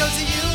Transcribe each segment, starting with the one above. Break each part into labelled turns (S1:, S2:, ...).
S1: shows you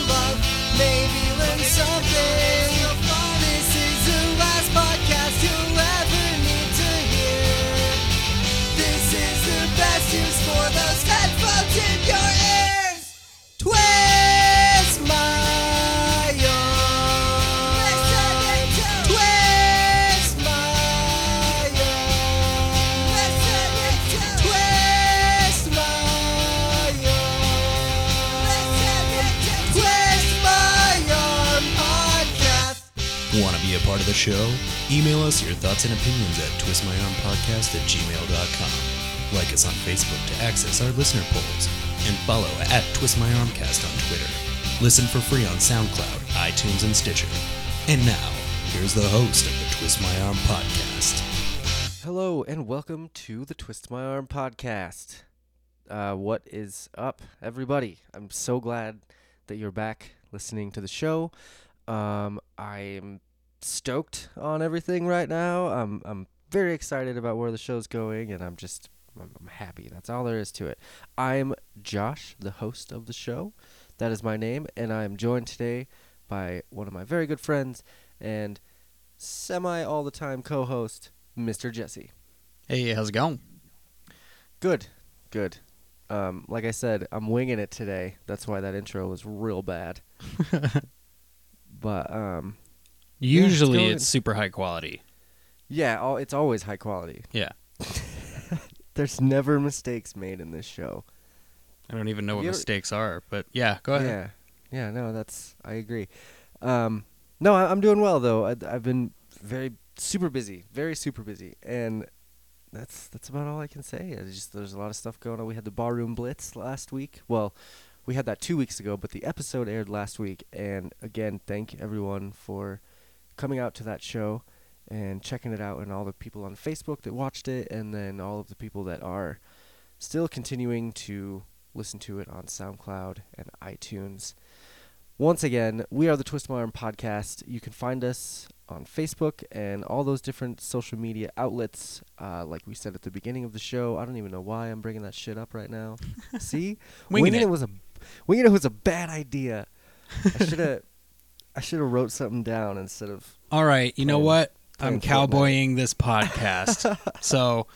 S2: show? Email us your thoughts and opinions at twistmyarmpodcast at gmail.com. Like us on Facebook to access our listener polls. And follow at twistmyarmcast on Twitter. Listen for free on SoundCloud, iTunes, and Stitcher. And now, here's the host of the Twist My Arm podcast.
S3: Hello and welcome to the Twist My Arm podcast. Uh, what is up, everybody? I'm so glad that you're back listening to the show. Um, I am stoked on everything right now. I'm I'm very excited about where the show's going, and I'm just I'm, I'm happy. That's all there is to it. I'm Josh, the host of the show. That is my name, and I am joined today by one of my very good friends and semi all the time co-host, Mr. Jesse.
S4: Hey, how's it going?
S3: Good, good. Um, like I said, I'm winging it today. That's why that intro was real bad. but um, Yeah, it's
S4: Usually it's super high quality.
S3: yeah, all, it's always high quality.
S4: Yeah.
S3: There's never mistakes made in this show.
S4: I don't even know what
S3: You ever-
S4: mistakes are, but yeah, go ahead.
S3: Yeah, yeah, no, that's I agree. Um, no, I, I'm doing well though. I, I've been very super busy, very super busy, and that's that's about all I can say. It's just there's a lot of stuff going on. We had the barroom blitz last week. Well, we had that two weeks ago, but the episode aired last week. And again, thank everyone for coming out to that show and checking it out, and all the people on Facebook that watched it, and then all of the people that are still continuing to listen to it on SoundCloud and iTunes. Once again, we are the Twist My Arm podcast. You can find us on Facebook and all those different social media outlets. Uh, like we said at the beginning of the show, I don't even know why I'm bringing that shit up right now. See,
S4: Winging it.
S3: was a winging it was a bad idea. I should have I should have wrote something down instead of
S4: All right, you know what? I'm cowboying this podcast. so,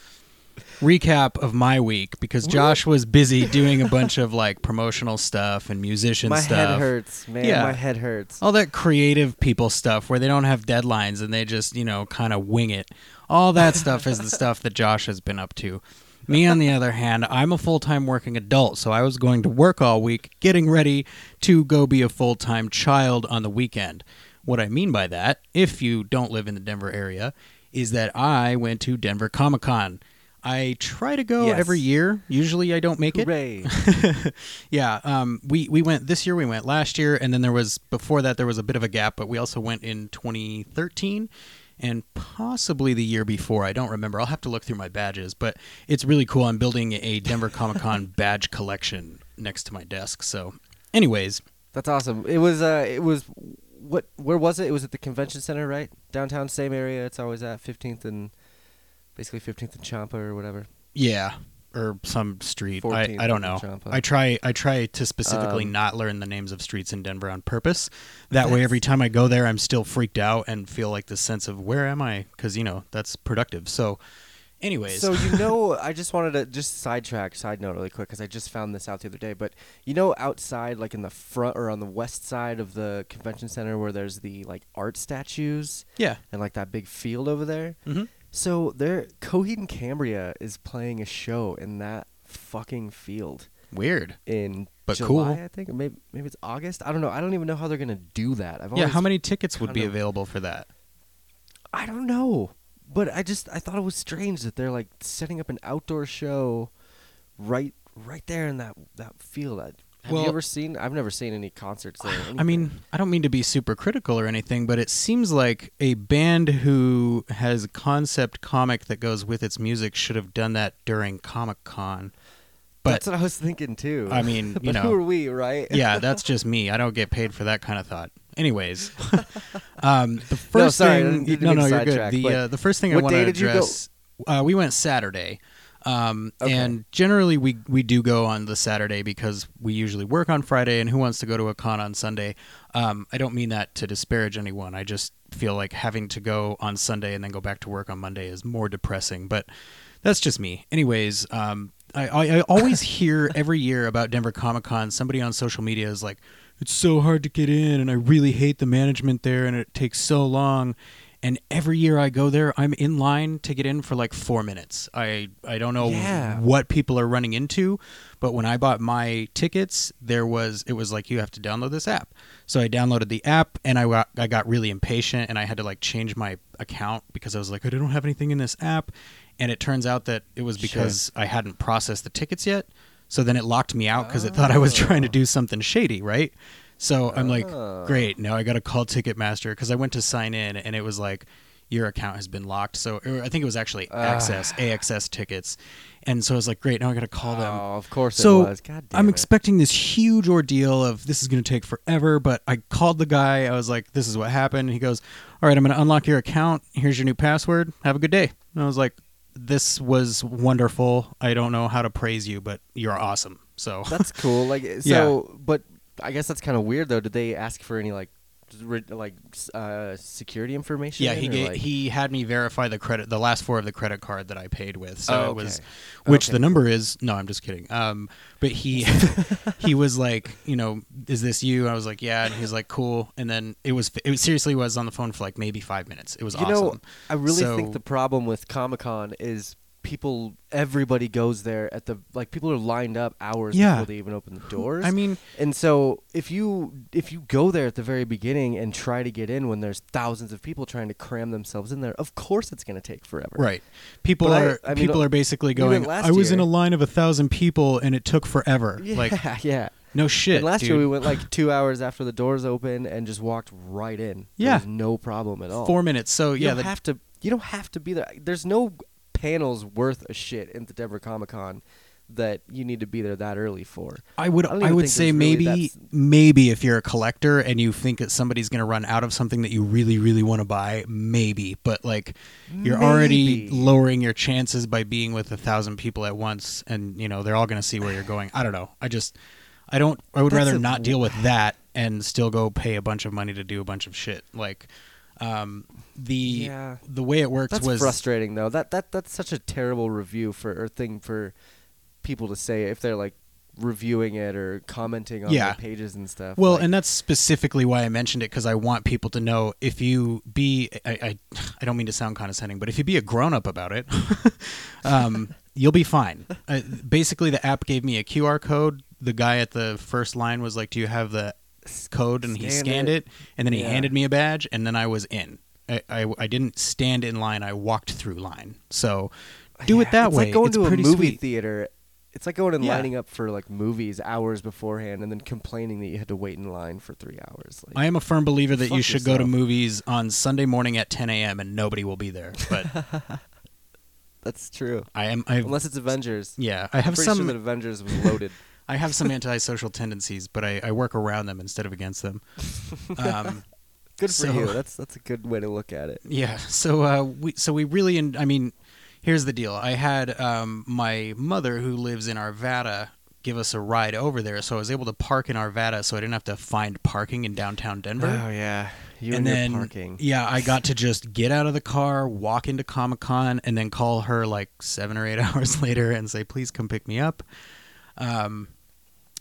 S4: recap of my week because Josh was busy doing a bunch of like promotional stuff and musician
S3: my
S4: stuff.
S3: My head hurts, man.
S4: Yeah.
S3: My head hurts.
S4: All that creative people stuff where they don't have deadlines and they just, you know, kind of wing it. All that stuff is the stuff that Josh has been up to. Me, on the other hand, I'm a full time working adult, so I was going to work all week getting ready to go be a full time child on the weekend. What I mean by that, if you don't live in the Denver area, is that I went to Denver Comic Con. I try to go
S3: Yes.
S4: every year. Usually I don't make it. Yeah, um, we we went this year. We went last year, and then there was before that there was a bit of a gap, but we also went in 2013 and possibly the year before. I don't remember. I'll have to look through my badges, but it's really cool. I'm building a Denver Comic Con badge collection next to my desk. So, anyways,
S3: That's awesome. It was uh it was what where was it? It was at the convention center, right? Downtown, same area it's always at 15th and basically 15th and Champa or whatever.
S4: yeah, or some street. I, I don't know.
S3: Champa.
S4: I try I try to specifically
S3: Um,
S4: not learn the names of streets in Denver on purpose. That way, every time I go there, I'm still freaked out and feel like this sense of where am I? Because you know that's productive. So, anyways,
S3: So you know, I just wanted to just sidetrack, side note really quick because I just found this out the other day. But you know, outside, like in the front or on the west side of the convention center, where there's the like art statues
S4: yeah,
S3: and like that big field over there.
S4: hmm
S3: So there, Coheed and Cambria is playing a show in that fucking field.
S4: weird.
S3: in
S4: But
S3: July,
S4: cool.
S3: I think maybe maybe it's August. I don't know. I don't even know how they're gonna do that. I've
S4: Yeah, how many tickets would be
S3: of-
S4: available for that?
S3: I don't know, but I just I thought it was strange that they're like setting up an outdoor show, right right there in that that field. I, have
S4: Well-
S3: you ever seen? I've never seen any concerts there.
S4: I mean, I don't mean to be super critical or anything, but it seems like a band who has a concept comic that goes with its music should have done that during Comic Con. But
S3: that's what I was thinking too.
S4: I mean, you
S3: but
S4: know,
S3: who are we, right?
S4: yeah, that's just me. I don't get paid for that kind of thought. Anyways, um, the first
S3: No, sorry,
S4: thing, no, no, you're good. The uh, the first thing I want to
S3: did you go-
S4: address, uh, we went Saturday. Um,
S3: Okay.
S4: And generally, we we do go on the Saturday because we usually work on Friday. And who wants to go to a con on Sunday? Um, I don't mean that to disparage anyone. I just feel like having to go on Sunday and then go back to work on Monday is more depressing. But that's just me. Anyways, um, I, I, I always hear every year about Denver Comic Con. Somebody on social media is like, "It's so hard to get in, and I really hate the management there, and it takes so long." And every year I go there, I'm in line to get in for like four minutes. I I don't know
S3: Yeah.
S4: what people are running into, but when I bought my tickets, there was it was like you have to download this app. So I downloaded the app and I got I got really impatient and I had to like change my account because I was like I don't have anything in this app, and it turns out that it was
S3: Sure.
S4: because I hadn't processed the tickets yet. So then it locked me out because it thought I was oh. trying to do something shady, right? So I'm like,
S3: Oh.
S4: great. Now I got to call Ticketmaster because I went to sign in and it was like, your account has been locked. So or I think it was actually
S3: Ah.
S4: Access, AXS tickets. And so I was like, great. Now I got to call them.
S3: Oh, of course
S4: So
S3: it was. God damn
S4: I'm
S3: it.
S4: expecting this huge ordeal of this is going to take forever, but I called the guy. I was like, this is what happened. He goes, all right, I'm going to unlock your account. Here's your new password. Have a good day. And I was like, this was wonderful. I don't know how to praise you, but you're awesome. So
S3: That's cool. Like so, but I guess that's kind of weird though. Did they ask for any like, like uh, security information?
S4: yeah, he
S3: or,
S4: gave,
S3: like-
S4: he had me verify the credit, the last four of the credit card that I paid with. So
S3: Oh,
S4: it was, which
S3: Okay,
S4: the number is. No, I'm just kidding. Um, but he he was like, you know, is this you? I was like, yeah, and he's like, cool. And then it was, it was seriously was on the phone for like maybe five minutes. It was
S3: You
S4: awesome.
S3: know, I really think the problem with Comic Con is people. Everybody goes there at the like. People are lined up hours
S4: Yeah.
S3: before they even open the doors.
S4: I mean,
S3: and so if you if you go there at the very beginning and try to get in when there's thousands of people trying to cram themselves in there, of course it's going to take forever.
S4: right? People
S3: But
S4: are
S3: I mean,
S4: people are basically going. I was in a line of a thousand people and it took forever.
S3: Yeah,
S4: Like
S3: yeah.
S4: no shit.
S3: and last
S4: dude.
S3: year we went like two hours after the doors open and just walked right in.
S4: Yeah.
S3: No problem at all.
S4: four minutes. So yeah, You
S3: don't
S4: the,
S3: have to. You don't have to be there. There's no panels worth a shit in the Denver Comic Con that you need to be there that early for.
S4: I would
S3: I
S4: I, would say
S3: there's really
S4: maybe maybe if you're a collector and you think that somebody's going to run out of something that you really really want to buy, maybe. But like you're already lowering your chances by being with a thousand people at once, and you know they're all going to see where you're going. I don't know. I just I don't. I would
S3: That's
S4: rather not deal with that and still go pay a bunch of money to do a bunch of shit. Like um the
S3: Yeah.
S4: the way it works
S3: That's
S4: was
S3: frustrating though. That that that's such a terrible review for or thing for people to say if they're like reviewing it or commenting on
S4: Yeah.
S3: the pages and stuff.
S4: Well,
S3: like,
S4: and that's specifically why I mentioned it because I want people to know if you be I, I I don't mean to sound condescending, but if you be a grown up about it, um, you'll be fine. Uh, basically, the app gave me a QR code. The guy at the first line was like, "Do you have the code?" And he scanned
S3: it.
S4: it, and then he
S3: Yeah.
S4: handed me a badge, and then I was in. I, I, I didn't stand in line. I walked through line. So do it
S3: Yeah,
S4: that
S3: it's
S4: way.
S3: like going
S4: it's
S3: to a movie
S4: sweet.
S3: theater. It's like going and
S4: Yeah.
S3: lining up for like movies hours beforehand and then complaining that you had to wait in line for three hours. Like,
S4: I am a firm believer that you should go to movies on Sunday morning at 10 a.m. and nobody will be there. But
S3: that's true.
S4: I am. I
S3: Unless it's Avengers.
S4: yeah. I have some.
S3: sure that Avengers was loaded.
S4: I have some antisocial tendencies, but I, I work around them instead of against them. Um,
S3: Good for
S4: So-
S3: you. That's that's a good way to look at it.
S4: yeah. So uh, we so we really. en- I mean, here's the deal. I had um, my mother who lives in Arvada give us a ride over there, so I was able to park in Arvada, so I didn't have to find parking in downtown Denver.
S3: Oh yeah, you and,
S4: and then
S3: parking.
S4: yeah, I got to just get out of the car, walk into Comic Con, and then call her like seven or eight hours later and say, "Please come pick me up." Um,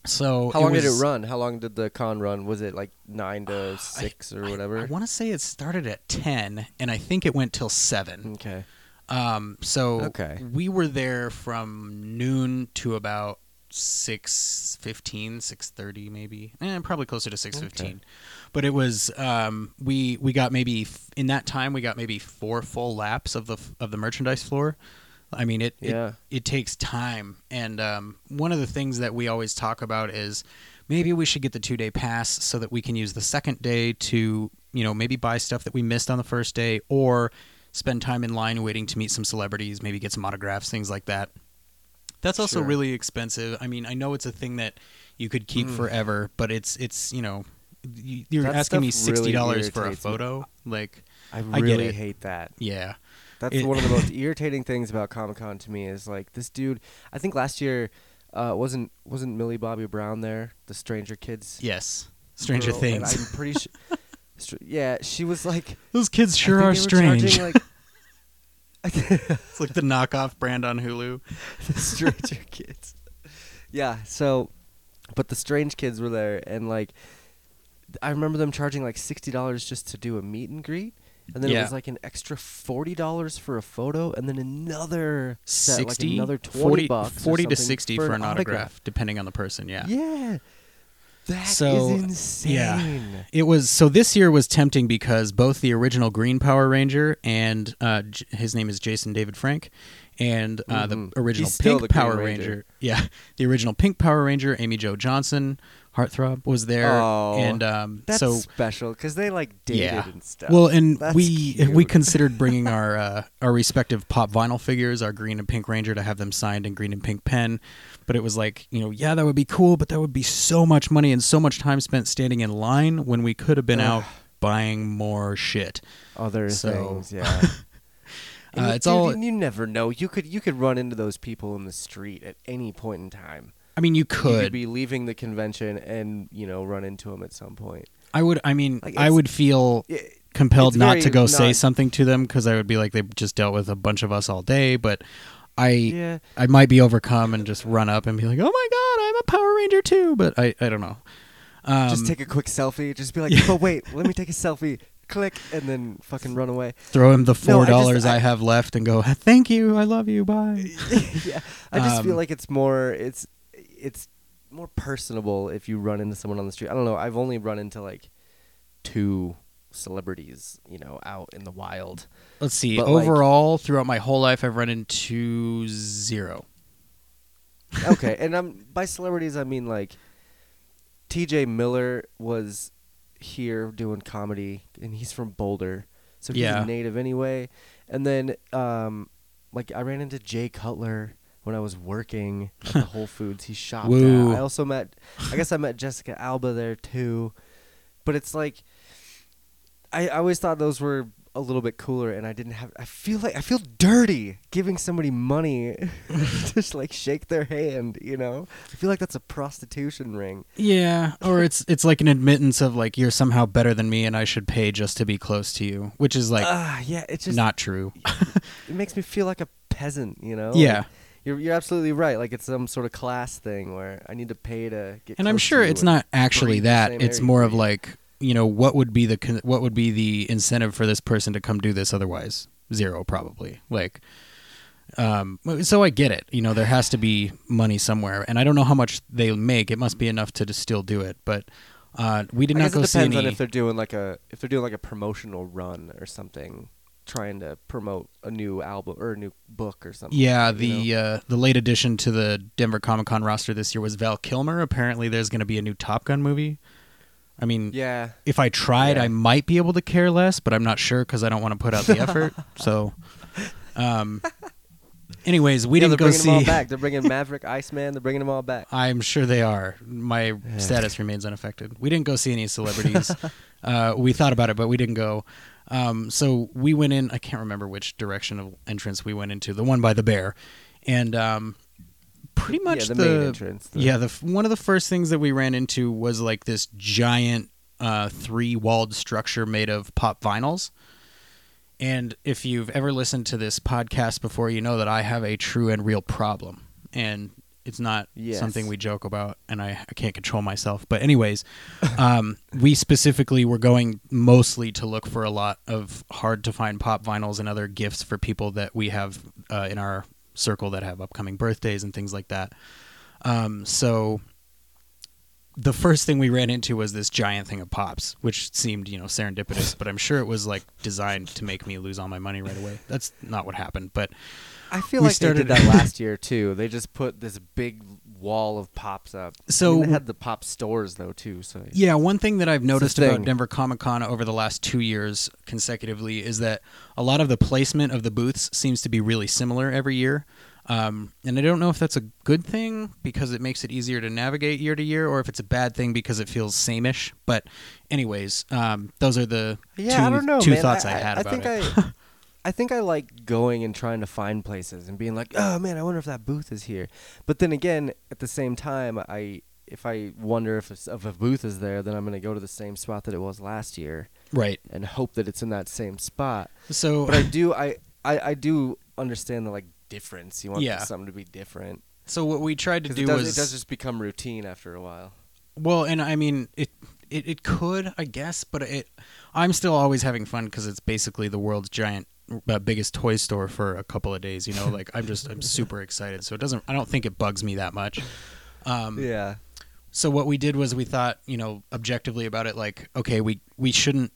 S4: so
S3: How long did it run? How long did the con run? Was it like nine to six or whatever?
S4: I want to say it started at ten, and I think it went till seven.
S3: okay.
S4: Um, so
S3: Okay.
S4: we were there from noon to about 6.15 6.30 maybe eh, probably closer to 6.15 but it was um, we we got maybe f- in that time we got maybe four full laps of the f- of the merchandise floor i mean it it,
S3: Yeah.
S4: it takes time and um, one of the things that we always talk about is maybe we should get the two day pass so that we can use the second day to you know maybe buy stuff that we missed on the first day or spend time in line waiting to meet some celebrities maybe get some autographs things like that that's also
S3: Sure.
S4: really expensive i mean i know it's a thing that you could keep
S3: Mm.
S4: forever but it's it's you know you- you're
S3: That
S4: asking me $60 for a
S3: irritates me.
S4: photo like
S3: I
S4: I
S3: really
S4: it.
S3: hate that.
S4: yeah
S3: That's
S4: It-
S3: one of the most irritating things about Comic Con to me is like this dude. I think last year uh, wasn't wasn't Millie Bobby Brown there, the Stranger Kids.
S4: Yes, Stranger
S3: girl,
S4: Things.
S3: I'm pretty sure. Str- yeah, she was like.
S4: Those kids sure are strange.
S3: charging, like,
S4: it's like the knockoff brand on Hulu.
S3: the Stranger Kids. Yeah. So, but the Strange Kids were there, and like, I remember them charging like sixty dollars just to do a meet and greet, and then it was like an extra forty dollars for a photo, and then another set, like
S4: 60,
S3: another twenty
S4: 40,
S3: bucks, or
S4: 40 to
S3: something
S4: 60 for, an autograph,
S3: autograph.
S4: depending on the person. Yeah.
S3: Yeah. That is
S4: So,
S3: insane.
S4: yeah. It was so this year was tempting because both the original Green Power Ranger and uh, J- his name is Jason David Frank, and uh,
S3: Mhm.
S4: the original
S3: He's
S4: Pink
S3: the
S4: Power
S3: Ranger.
S4: Ranger. Yeah, the original Pink Power Ranger, Amy Jo Johnson, Heartthrob was there,
S3: Oh,
S4: and um,
S3: That's
S4: so
S3: special because they like dated
S4: yeah.
S3: and stuff.
S4: Well, and
S3: That's
S4: we
S3: cute.
S4: we considered bringing our uh, our respective pop vinyl figures, our green and pink Ranger, to have them signed in green and pink pen. But it was like, you know, yeah, that would be cool, but that would be so much money and so much time spent standing in line when we could have been out buying more shit.
S3: other
S4: so-
S3: things, yeah.
S4: Uh,
S3: you-
S4: it's
S3: dude,
S4: all-
S3: and you never know. You could you could run into those people in the street at any point in time.
S4: I mean, you
S3: You
S4: could.
S3: could be leaving the convention and you know run into them at some point.
S4: I would. I mean,
S3: Like,
S4: I would feel
S3: It-
S4: compelled not to go say something to them because I would be like, they just dealt with a bunch of us all day. But I,
S3: yeah,
S4: I might be overcome and just run up and be like, "Oh my god, I'm a Power Ranger too!" But I, I don't know. Um,
S3: just take a quick selfie. Just be like, but wait, let me take a selfie. Click and then fucking run away.
S4: throw him the four
S3: I just-
S4: dollars I,
S3: I-
S4: have left and go, "Thank you, I love you, bye."
S3: yeah, I just feel
S4: Um,
S3: like it's more it's it's more personable if you run into someone on the street. I don't know. I've only run into like two celebrities, you know, out in the wild.
S4: Let's see.
S3: But, like-
S4: Overall, throughout my whole life, I've run into zero.
S3: okay, and I'm by celebrities I mean like T.J. Miller was here doing comedy, and he's from Boulder, so he's
S4: Yeah.
S3: a native anyway. And then um, like I ran into Jay Cutler when I was working at the Whole Foods. He shopped.
S4: Woo.
S3: At. I also met, I guess I met Jessica Alba there too, but it's like I, I always thought those were a little bit cooler and I didn't have I feel like I feel dirty giving somebody money to just like shake their hand, you know? I feel like that's a prostitution ring.
S4: Yeah, or it's it's like an admittance of like you're somehow better than me and I should pay just to be close to you, which is like
S3: Ah, yeah, it's just
S4: not true.
S3: it makes me feel like a peasant, you know?
S4: Yeah.
S3: Like, you're you're absolutely right. Like it's some sort of class thing where I need to pay to get
S4: and I'm sure it's not actually that. It's more of like you know what would be the con- what would be the incentive for this person to come do this otherwise? Zero probably. Like um so i get it. You know there has to be money somewhere. And i don't know how much they make. It must be enough to just still do it. But uh we did
S3: I
S4: not go
S3: it
S4: see
S3: depends
S4: any
S3: on if they're doing like a if they're doing like a promotional run or something, trying to promote a new album or a new book or something.
S4: yeah
S3: you
S4: the
S3: know?
S4: uh the late addition to the denver comic-con roster this year was val kilmer apparently there's going to be a new top gun movie i mean
S3: yeah.
S4: if I tried,
S3: Yeah.
S4: I might be able to care less, but I'm not sure because I don't want to put out the effort. so, um, anyways, we
S3: yeah,
S4: didn't
S3: they're
S4: go
S3: bringing them all
S4: see.
S3: back. They're bringing Maverick, Iceman. They're bringing them all back.
S4: I'm sure they are. My status remains unaffected. We didn't go see any celebrities. uh, we thought about it, but we didn't go. Um, so we went in. I can't remember which direction of entrance we went into. The one by the bear, and um, pretty much
S3: yeah, the,
S4: the,
S3: main entrance. the-
S4: yeah, the one of the first things that we ran into was like this giant uh, three-walled structure made of pop vinyls. And if you've ever listened to this podcast before, you know that I have a true and real problem, and it's not
S3: Yes.
S4: something we joke about, and I, I can't control myself. But anyways, um, we specifically were going mostly to look for a lot of hard to find pop vinyls and other gifts for people that we have uh, in our circle that have upcoming birthdays and things like that. Um, so the first thing we ran into was this giant thing of pops, which seemed, you know, serendipitous, but I'm sure it was like designed to make me lose all my money right away. That's not what happened, but
S3: I feel
S4: we
S3: like
S4: started-
S3: they did that last year too. They just put this big wall of pops up. I
S4: So-
S3: mean, they had the pop stores though too. So
S4: Yeah, one thing that I've noticed about. Denver Comic Con over the last two years consecutively is that a lot of the placement of the booths seems to be really similar every year. Um, and I don't know if that's a good thing because it makes it easier to navigate year to year, or if it's a bad thing because it feels sameish. But, anyways, um, those are the
S3: yeah,
S4: two,
S3: I don't know.
S4: two
S3: man.
S4: thoughts I,
S3: I,
S4: had
S3: I
S4: about
S3: think
S4: it.
S3: I, I think I like going and trying to find places and being like, oh man, I wonder if that booth is here. But then again, at the same time, I if I wonder if a, if a booth is there, then I'm gonna go to the same spot that it was last year
S4: Right.
S3: and hope that it's in that same spot.
S4: So
S3: But I do, I I, I do understand the like difference. You want
S4: Yeah.
S3: something to be different
S4: so what we tried to do
S3: it does,
S4: was
S3: it does just become routine after a while.
S4: Well, and I mean it. It, it could, I guess, but it. I'm still always having fun because it's basically the world's giant, uh, biggest toy store for a couple of days. You know, like I'm just I'm super excited. So it doesn't. I don't think it bugs me that much. Um,
S3: Yeah.
S4: So what we did was we thought, you know, objectively about it, like, okay, we we shouldn't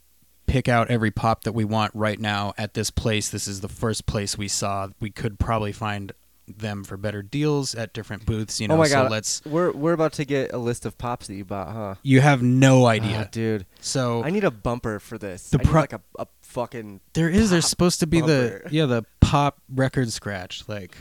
S4: pick out every pop that we want right now at this place. This is the first place we saw. We could probably find them for better deals at different booths. You know,
S3: oh my
S4: so
S3: god,
S4: let's.
S3: we're we're about to get a list of pops that you bought, huh?
S4: You have no
S3: Ah,
S4: idea.
S3: dude.
S4: so
S3: I need a bumper for this.
S4: The
S3: I need
S4: pro-
S3: like a, a fucking
S4: There is. There's supposed to be the yeah the pop record scratch like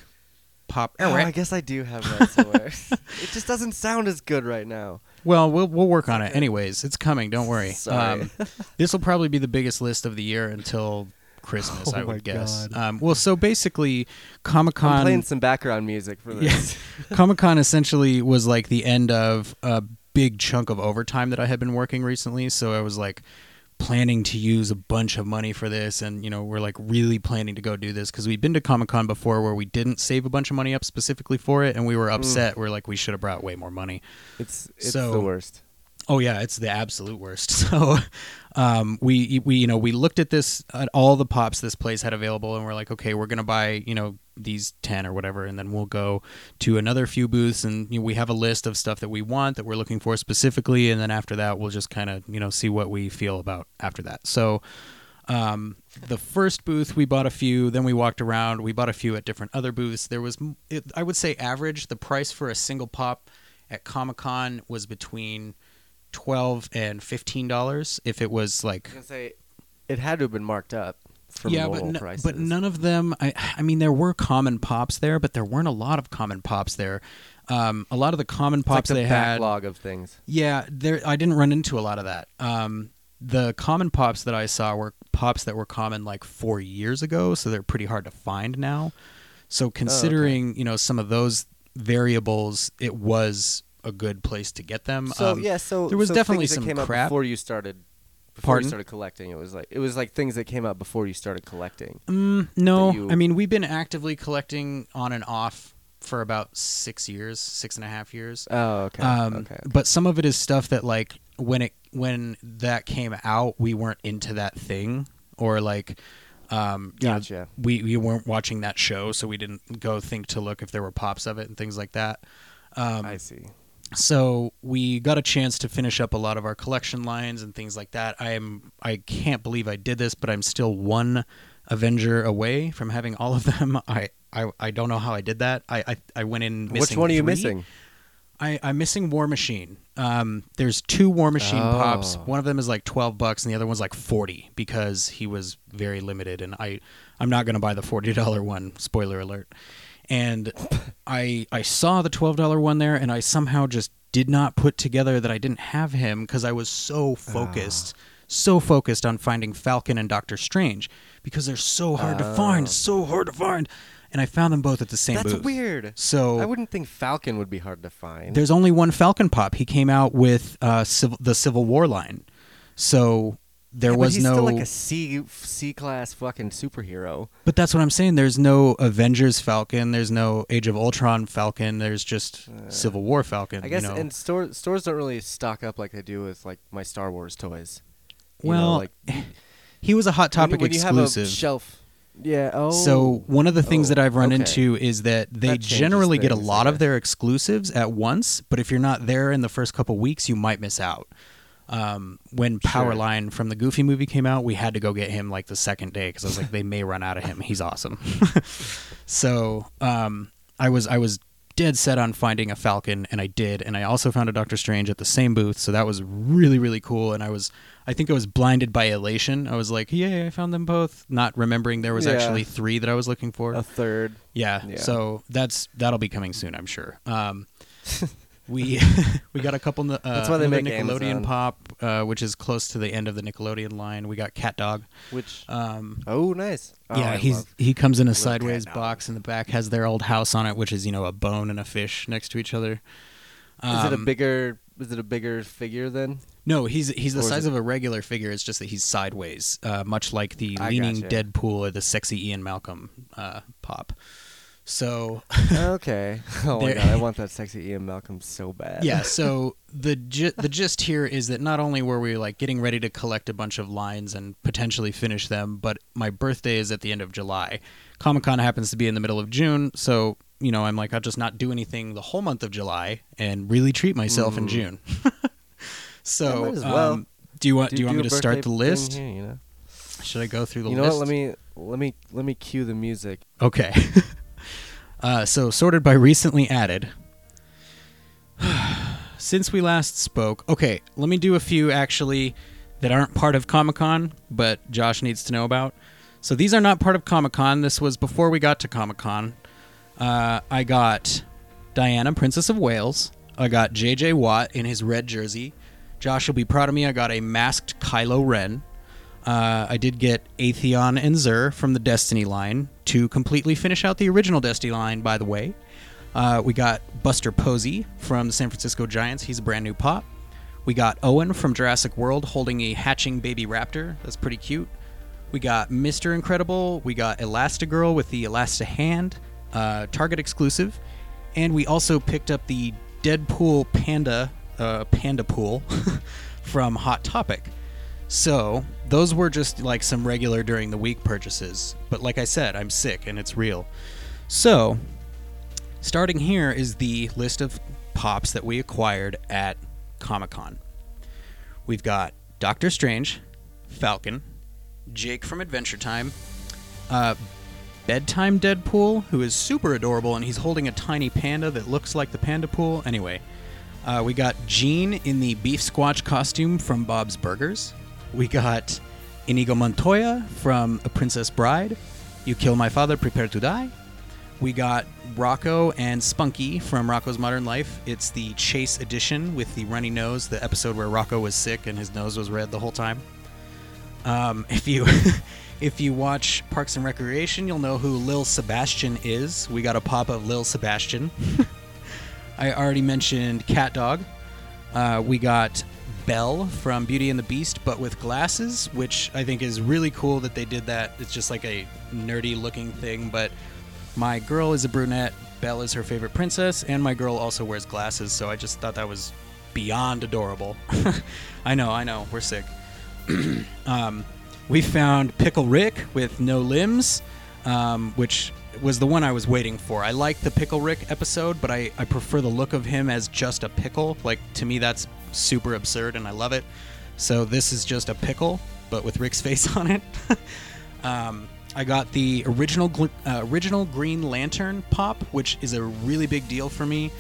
S4: pop.
S3: Oh, I guess I do have that somewhere. it just doesn't sound as good right now.
S4: Well, we'll we'll work on it. Anyways, it's coming. Don't worry.
S3: Sorry.
S4: Um, this will probably be the biggest list of the year until Christmas.
S3: Oh
S4: I would guess. Um, well, so basically, Comic
S3: I'm playing some background music for
S4: Yeah.
S3: this.
S4: Comic Con essentially was like the end of a big chunk of overtime that I had been working recently. So I was like planning to use a bunch of money for this and you know we're like really planning to go do this because we'd been to comic-con before where we didn't save a bunch of money up specifically for it and we were upset we're like we should have brought way more money
S3: It's it's
S4: So-
S3: the worst.
S4: Oh yeah, it's the absolute worst. So, um, we we you know we looked at this at all the pops this place had available, and we're like, okay, we're gonna buy you know these ten or whatever, and then we'll go to another few booths, and you know, we have a list of stuff that we want that we're looking for specifically, and then after that, we'll just kind of you know see what we feel about after that. So. Um, the first booth we bought a few, then we walked around. We bought a few at different other booths. There was, it, I would say, average. The price for a single pop at Comic Con was between twelve and fifteen dollars. If it was like
S3: I was say it had to have been marked up from
S4: yeah, but
S3: prices.
S4: but none of them. I I mean, there were common pops there, but there weren't a lot of common pops there. Um, a lot of the common
S3: It's like
S4: pops
S3: the
S4: they had.
S3: backlog of things.
S4: Yeah, there. I didn't run into a lot of that. Um, the common pops that I saw were pops that were common like four years ago, so they're pretty hard to find now. So considering you know some of those variables, it was a good place to get them.
S3: So
S4: Um,
S3: yeah, so
S4: there was
S3: so
S4: definitely some
S3: came
S4: crap.
S3: before you started. Before
S4: Pardon?
S3: you started collecting, it was like it was like things that came out before you started collecting.
S4: Mm, no,
S3: you-
S4: I mean we've been actively collecting on and off for about six years, six and a half years.
S3: Oh, okay.
S4: um,
S3: okay.
S4: But some of it is stuff that like when it when that came out, we weren't into that thing, or like, um, you know,
S3: Gotcha.
S4: we we weren't watching that show, so we didn't go think to look if there were pops of it and things like that. Um,
S3: I see.
S4: So we got a chance to finish up a lot of our collection lines and things like that. I am I can't believe I did this, but I'm still one Avenger away from having all of them. I I, I don't know how I did that. I I, I went in missing.
S3: Which one are you missing?
S4: I, I'm missing War Machine. Um, there's two War Machine
S3: Oh.
S4: pops. One of them is like 12 bucks, and the other one's like 40 because he was very limited. And I, I'm not gonna buy the $40 one. Spoiler alert. And I, I saw the $12 one there, and I somehow just did not put together that I didn't have him because I was so focused, so focused on finding Falcon and Doctor Strange because they're so hard to find,
S3: Oh.
S4: so hard to find. And I found them both at the same
S3: That's
S4: booth.
S3: weird.
S4: So
S3: I wouldn't think Falcon would be hard to find.
S4: there's only one Falcon pop. He came out with uh, civil, the Civil War line, so there
S3: Yeah,
S4: was
S3: he's
S4: no.
S3: still like a C C class fucking superhero.
S4: but that's what I'm saying. There's no Avengers Falcon. There's no Age of Ultron Falcon. There's just uh, Civil War Falcon.
S3: I guess,
S4: you know?
S3: and store, stores don't really stock up like they do with like my Star Wars toys. You know,
S4: well,
S3: like
S4: he was a hot topic
S3: when you
S4: exclusive.
S3: shelf. Yeah. Oh.
S4: So one of the things
S3: Oh,
S4: that I've run
S3: okay.
S4: into is that they
S3: That
S4: generally get a
S3: things,
S4: lot of their exclusives at once, but if you're not there in the first couple weeks, you might miss out. Um, when
S3: Sure.
S4: Powerline from the Goofy movie came out, we had to go get him like the second day because I was like, they may run out of him. He's awesome. so um, I was I was dead set on finding a Falcon, and I did, and I also found a Doctor Strange at the same booth. So that was really really cool, and I was I think I was blinded by elation. I was like, yay, I found them both, not remembering there was
S3: Yeah.
S4: actually three that I was looking for.
S3: a third.
S4: yeah,
S3: Yeah.
S4: so that's that'll be coming soon, I'm sure. Um, we we got a couple. Uh,
S3: That's why they make
S4: Nickelodeon
S3: Amazon.
S4: pop, uh, which is close to the end of the Nickelodeon line. We got Cat Dog.
S3: Which
S4: Um,
S3: oh, nice. Oh,
S4: yeah,
S3: I
S4: he's he comes in a sideways box in the back, has their old house on it, which is you know a bone and a fish next to each other.
S3: Is it a
S4: Um,
S3: bigger? Is it a bigger figure then?
S4: No, he's he's the size of a regular figure. It's just that he's sideways, uh, much like the
S3: I
S4: leaning
S3: gotcha.
S4: Deadpool or the sexy Ian Malcolm uh, pop. So
S3: okay. Oh my god, I want that sexy Ian Malcolm so bad.
S4: yeah, so the gi- the gist here is that not only were we like getting ready to collect a bunch of lines and potentially finish them, but my birthday is at the end of July. Comic Con happens to be in the middle of June, so you know I'm like I'll just not do anything the whole month of July and really treat myself in
S3: Mm.
S4: June. so
S3: Yeah, well.
S4: um, do you want do, you want me to start the list?
S3: here, you know?
S4: Should I go through the
S3: You know what? Let me let me let me cue the music.
S4: Okay. Uh, so sorted by recently added. Since we last spoke, okay, let me do a few actually that aren't part of Comic Con, but Josh needs to know about. So these are not part of Comic Con. This was before we got to Comic Con. Uh, I got Diana, Princess of Wales. I got J.J. Watt in his red jersey. Josh will be proud of me. I got a masked Kylo Ren. Uh, I did get Atheon and Xur from the Destiny line to completely finish out the original Destiny line, by the way. Uh, we got Buster Posey from the San Francisco Giants. He's a brand new pop. We got Owen from Jurassic World holding a hatching baby raptor. That's pretty cute. We got Mr. Incredible. We got Elastigirl with the Elasta hand, uh, Target exclusive. And we also picked up the Deadpool Panda, uh, Panda Pool from Hot Topic. So, those were just like some regular during the week purchases. But like I said, I'm sick and it's real. So, starting here is the list of pops that we acquired at Comic Con. We've got Doctor Strange, Falcon, Jake from Adventure Time, uh, Bedtime Deadpool, who is super adorable, and he's holding a tiny panda that looks like the panda pool. Anyway, uh, we got Gene in the beef squatch costume from Bob's Burgers. We got Inigo Montoya from A Princess Bride. You Kill My Father, Prepare to Die. We got Rocko and Spunky from Rocko's Modern Life. It's the Chase edition with the runny nose, the episode where Rocko was sick and his nose was red the whole time. Um, if you if you watch Parks and Recreation, you'll know who Lil Sebastian is. We got a pop of Lil Sebastian. I already mentioned Cat Dog. Uh, we got Belle from Beauty and the Beast, but with glasses, which I think is really cool that they did that. It's just like a nerdy looking thing, but my girl is a brunette. Belle is her favorite princess, and my girl also wears glasses, so I just thought that was beyond adorable. I know, I know, we're sick. um, we found Pickle Rick with no limbs, um, which was the one I was waiting for. I like the Pickle Rick episode, but I, I prefer the look of him as just a pickle. Like, to me, that's super absurd, and I love it. So, this is just a pickle, but with Rick's face on it. um, I got the original gl- uh, original Green Lantern pop, which is a really big deal for me.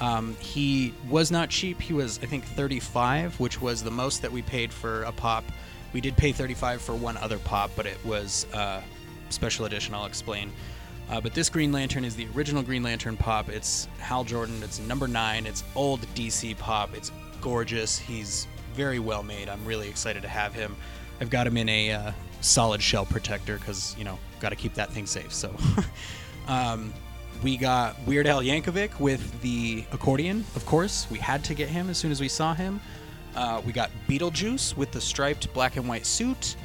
S4: Um, he was not cheap. He was, I think, 35, which was the most that we paid for a pop. We did pay 35 for one other pop, but it was uh, special edition. I'll explain. Uh, but this Green Lantern is the original Green Lantern pop. It's Hal Jordan. It's number nine. It's old DC pop. It's gorgeous. He's very well made. I'm really excited to have him. I've got him in a uh, solid shell protector because you know got to keep that thing safe. So. um, we got Weird Al Yankovic with the accordion, of course. We had to get him as soon as we saw him. Uh, we got Beetlejuice with the striped black and white suit.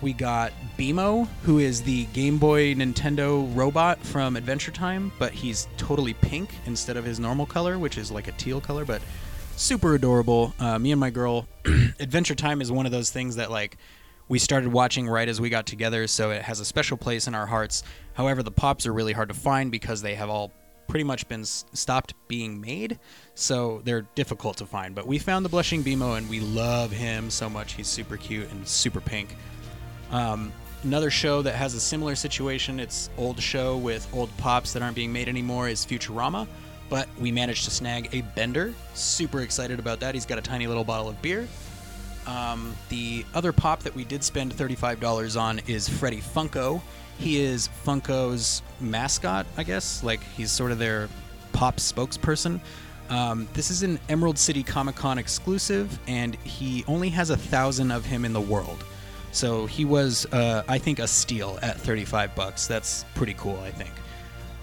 S4: We got BMO, who is the Game Boy Nintendo robot from Adventure Time, but he's totally pink instead of his normal color, which is like a teal color, but super adorable. Uh, me and my girl, Adventure Time is one of those things that like we started watching right as we got together, so it has a special place in our hearts. However, the pops are really hard to find because they have all pretty much been s- stopped being made, so they're difficult to find. But we found the blushing BMO, and we love him so much. He's super cute and super pink. Um, another show that has a similar situation, it's old show with old pops that aren't being made anymore, is Futurama. But we managed to snag a Bender. Super excited about that. He's got a tiny little bottle of beer. Um, the other pop that we did spend $35 on is Freddy Funko. He is Funko's mascot, I guess. Like, he's sort of their pop spokesperson. Um, this is an Emerald City Comic Con exclusive, and he only has a thousand of him in the world. So he was, uh, I think, a steal at 35 bucks. That's pretty cool, I think.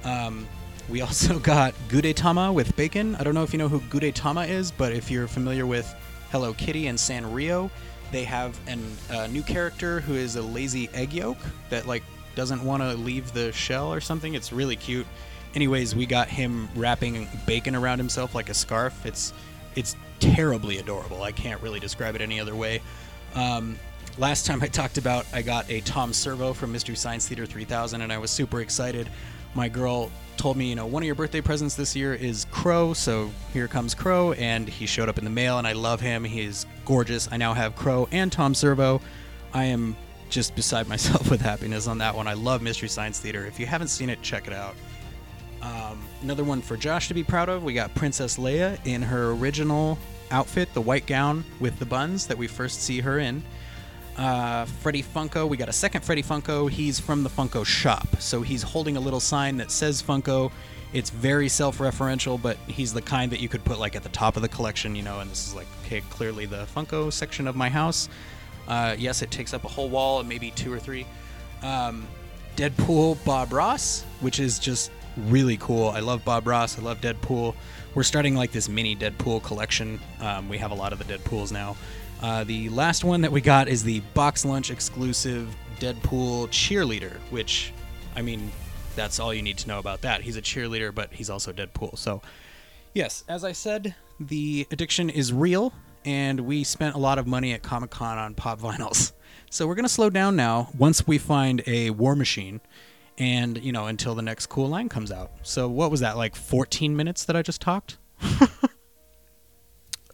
S4: Um, we also got Gudetama with bacon. I don't know if you know who Gudetama is, but if you're familiar with Hello Kitty and Sanrio, they have a new character who is a lazy egg yolk that like doesn't want to leave the shell or something. It's really cute. Anyways, we got him wrapping bacon around himself like a scarf. It's it's terribly adorable. I can't really describe it any other way. Um, last time I talked about, I got a Tom Servo from Mystery Science Theater 3000, and I was super excited. My girl told me, you know, one of your birthday presents this year is Crow, so here comes Crow, and he showed up in the mail, and I love him. He is gorgeous. I now have Crow and Tom Servo. I am just beside myself with happiness on that one. I love Mystery Science Theater. If you haven't seen it, check it out. Um, another one for Josh to be proud of. We got Princess Leia in her original outfit, the white gown with the buns that we first see her in. Uh, Freddy Funko, we got a second Freddy Funko. He's from the Funko shop, so he's holding a little sign that says Funko. It's very self-referential, but he's the kind that you could put like at the top of the collection, you know. And this is like, okay, clearly the Funko section of my house. Uh, yes, it takes up a whole wall, and maybe two or three. Um, Deadpool Bob Ross, which is just really cool. I love Bob Ross. I love Deadpool. We're starting like this mini Deadpool collection. Um, we have a lot of the Deadpools now. Uh, the last one that we got is the box lunch exclusive Deadpool cheerleader, which, I mean, that's all you need to know about that. He's a cheerleader, but he's also Deadpool. So, yes, as I said, the addiction is real, and we spent a lot of money at Comic Con on pop vinyls. So we're gonna slow down now once we find a War Machine, and you know until the next cool line comes out. So what was that like 14 minutes that I just talked?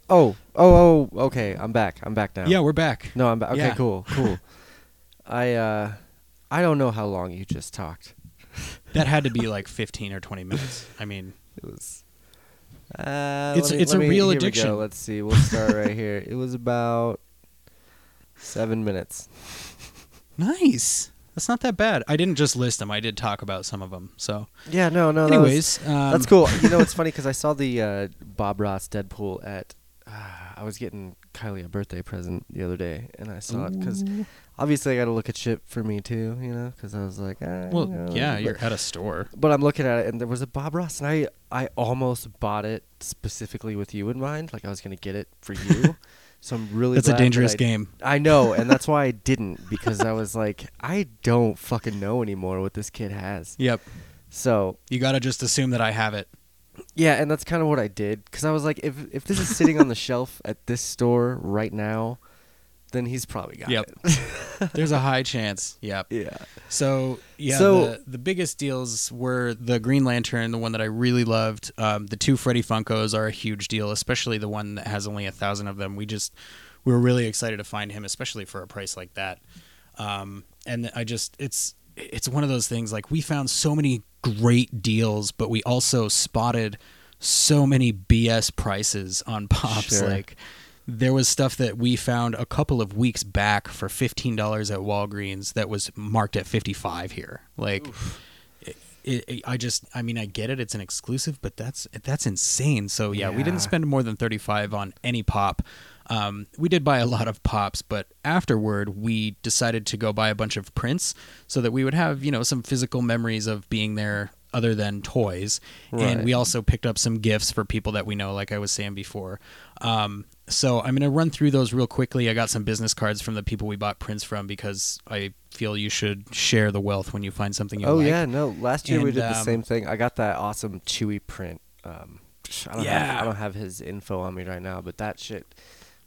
S3: Oh, oh, oh. Okay, I'm back. I'm back now.
S4: Yeah, we're back.
S3: No, I'm back. Okay,
S4: Yeah.
S3: cool, cool. I uh, I don't know how long you just talked.
S4: That had to be like 15 or 20 minutes. I mean,
S3: It was. Uh,
S4: It's-
S3: me-
S4: it's a
S3: me-
S4: real
S3: here we go.
S4: addiction.
S3: Let's see. We'll start right here. It was about seven minutes.
S4: nice. That's not that bad. I didn't just list them. I did talk about some of them. So,
S3: Yeah, no, no. that was-
S4: anyways, um,
S3: that's cool. You know, it's funny because I saw the uh, Bob Ross Deadpool at. Uh, I was getting Kylie a birthday present the other day, and I saw it because obviously I got to look at shit for me too. You know, because I was like, ah,
S4: Well,
S3: you know,
S4: yeah,
S3: but-
S4: you're at a store.
S3: But I'm looking at it, and there was a Bob Ross, and I I almost bought it specifically with you in mind. Like I was gonna get it for you. so I'm really.
S4: That's a
S3: glad that
S4: dangerous
S3: I-
S4: game.
S3: I know, and that's why I didn't because I was like, I don't fucking know anymore what this kid has.
S4: Yep.
S3: So
S4: You got to just assume that I have it.
S3: Yeah, and that's kind of what I did because I was like, if if this is sitting on the shelf at this store right now, then he's probably got
S4: Yep.
S3: it.
S4: There's a high chance. Yep.
S3: yeah.
S4: So yeah,
S3: So-
S4: the, the biggest deals were the Green Lantern, the one that I really loved. Um, the two Freddy Funkos are a huge deal, especially the one that has only a thousand of them. We just we were really excited to find him, especially for a price like that. Um, and I just it's it's one of those things like we found so many great deals, but we also spotted so many BS prices on pops.
S3: Sure.
S4: Like there was stuff that we found a couple of weeks back for fifteen dollars at Walgreens that was marked at fifty five here. Like. It, it, I just, I mean, I get it. It's an exclusive, but that's that's insane. So yeah, we didn't spend more than thirty five on any pop. Um, we did buy a lot of pops, but afterward we decided to go buy a bunch of prints so that we would have you know some physical memories of being there other than toys. And we also picked up some gifts for people that we know, like I was saying before. Um, so I'm gonna run through those real quickly. I got some business cards from the people we bought prints from because I feel you should share the wealth when you find something you like
S3: Oh
S4: like.
S3: yeah, no. Last year we
S4: And,
S3: did the
S4: um,
S3: same thing. I got that awesome Chewy print. Um, I don't have,
S4: Yeah.
S3: I don't have his info on me right now, but that shit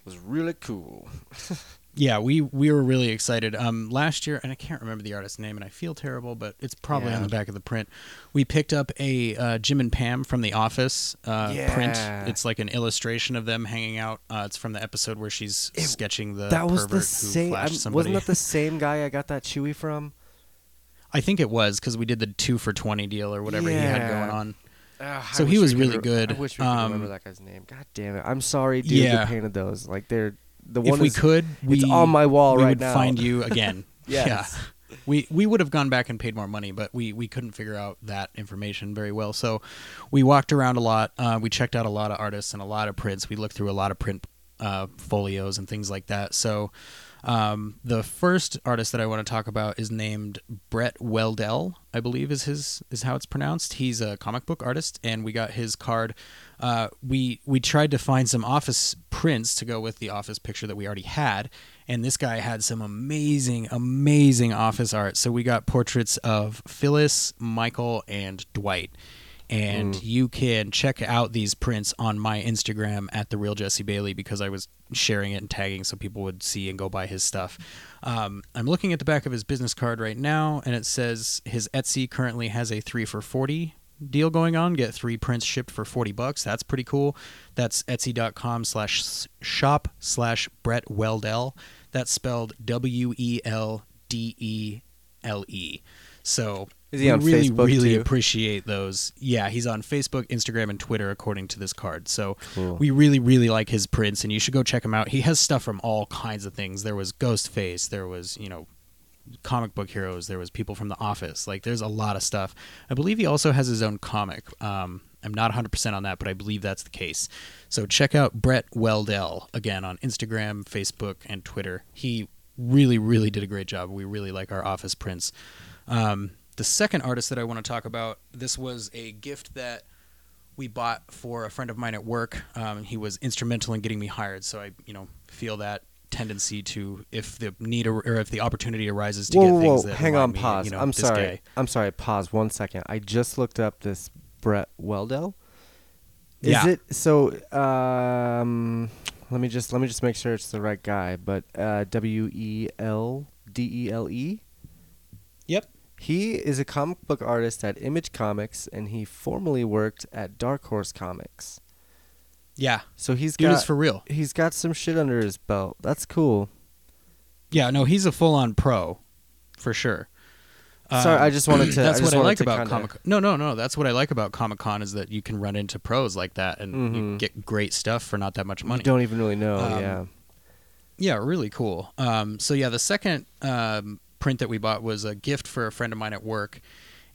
S3: was really cool.
S4: Yeah, we we were really excited. Um, last year, and I can't remember the artist's name, and I feel terrible, but it's probably on the back of the print. We picked up a uh, Jim and Pam from The Office uh, print. It's like an illustration of them hanging out. Uh, it's from the episode where she's
S3: It-
S4: sketching the
S3: that was the same.
S4: somebody.
S3: Wasn't that the same guy I got that Chewy from?
S4: I think it was because we did the two for twenty deal or whatever he had going on.
S3: Ugh, I
S4: So he was really
S3: re-
S4: good.
S3: I wish we could
S4: Um,
S3: remember that guy's name. God damn it! I'm sorry, dude.
S4: Yeah.
S3: That painted those. Like they're the one.
S4: if we
S3: is-
S4: could, we
S3: it's on my wall
S4: we
S3: right
S4: would
S3: now.
S4: find you again.
S3: Yes.
S4: We we would have gone back and paid more money, but we we couldn't figure out that information very well. So we walked around a lot. Uh, we checked out a lot of artists and a lot of prints. We looked through a lot of print uh, folios and things like that. So um, the first artist that I want to talk about is named Brett Weldell, I believe is his is how it's pronounced. He's a comic book artist, and we got his card. Uh, we we tried to find some office prints to go with the office picture that we already had, and this guy had some amazing, amazing office art. So we got portraits of Phyllis, Michael, and Dwight. And you can check out these prints on my Instagram at the real Jesse Bailey because I was sharing it and tagging so people would see and go buy his stuff. Um, I'm looking at the back of his business card right now, and it says his Etsy currently has a three for forty deal going on. Get three prints shipped for forty bucks. That's pretty cool. That's Etsy.com slash shop slash Brett Weldele. That's spelled W E L D E L E. So
S3: Is he
S4: we
S3: on
S4: really,
S3: Facebook,
S4: really
S3: too?
S4: appreciate those. Yeah, he's on Facebook, Instagram, and Twitter according to this card. So
S3: Cool.
S4: we really, really like his prints, and you should go check him out. He has stuff from all kinds of things. There was Ghostface. There was, you know, comic book heroes. There was people from The Office. Like, there's a lot of stuff. I believe he also has his own comic. Um, I'm not 100% on that, but I believe that's the case. So check out Brett Weldele again on Instagram, Facebook, and Twitter. He really, really did a great job. We really like our office prints. Um, the second artist that I want to talk about, this was a gift that we bought for a friend of mine at work. Um, he was instrumental in getting me hired, so I, you know, feel that tendency to if the need or, or if the opportunity arises to
S3: whoa,
S4: get things
S3: whoa.
S4: that
S3: hang on,
S4: me,
S3: pause.
S4: You know,
S3: I'm sorry.
S4: guy.
S3: I'm sorry. Pause one second. I just looked up this Brett Weldele. Is
S4: Yeah.
S3: it so? Um, let me just let me just make sure it's the right guy. But uh, W E L D E L E.
S4: Yep.
S3: He is a comic book artist at Image Comics, and he formerly worked at Dark Horse Comics.
S4: Yeah.
S3: So he's
S4: Dude
S3: got
S4: is for real.
S3: he's got some shit under his belt. That's cool.
S4: Yeah. No, he's a full-on pro, for sure.
S3: Sorry,
S4: Um,
S3: I just wanted to.
S4: that's
S3: I
S4: what I like about
S3: kinda-
S4: Comic. No, no, no. That's what I like about Comic Con is that you can run into pros like that and you
S3: Mhm.
S4: get great stuff for not that much
S3: You
S4: money.
S3: don't even really know.
S4: Um,
S3: yeah.
S4: Yeah, really cool. Um, so yeah, the second um, print that we bought was a gift for a friend of mine at work,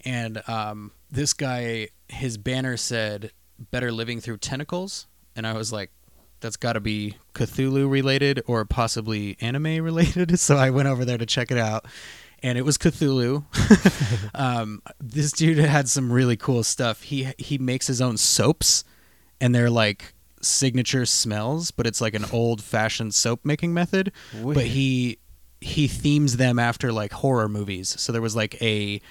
S4: and um, this guy, his banner said "Better Living Through Tentacles," and I was like, "That's got to be Cthulhu related or possibly anime related." So I went over there to check it out, and it was Cthulhu. um, this dude had some really cool stuff. He he makes his own soaps, and they're like signature smells, but it's like an old fashioned soap making method. But he he themes them after like horror movies. So there was like a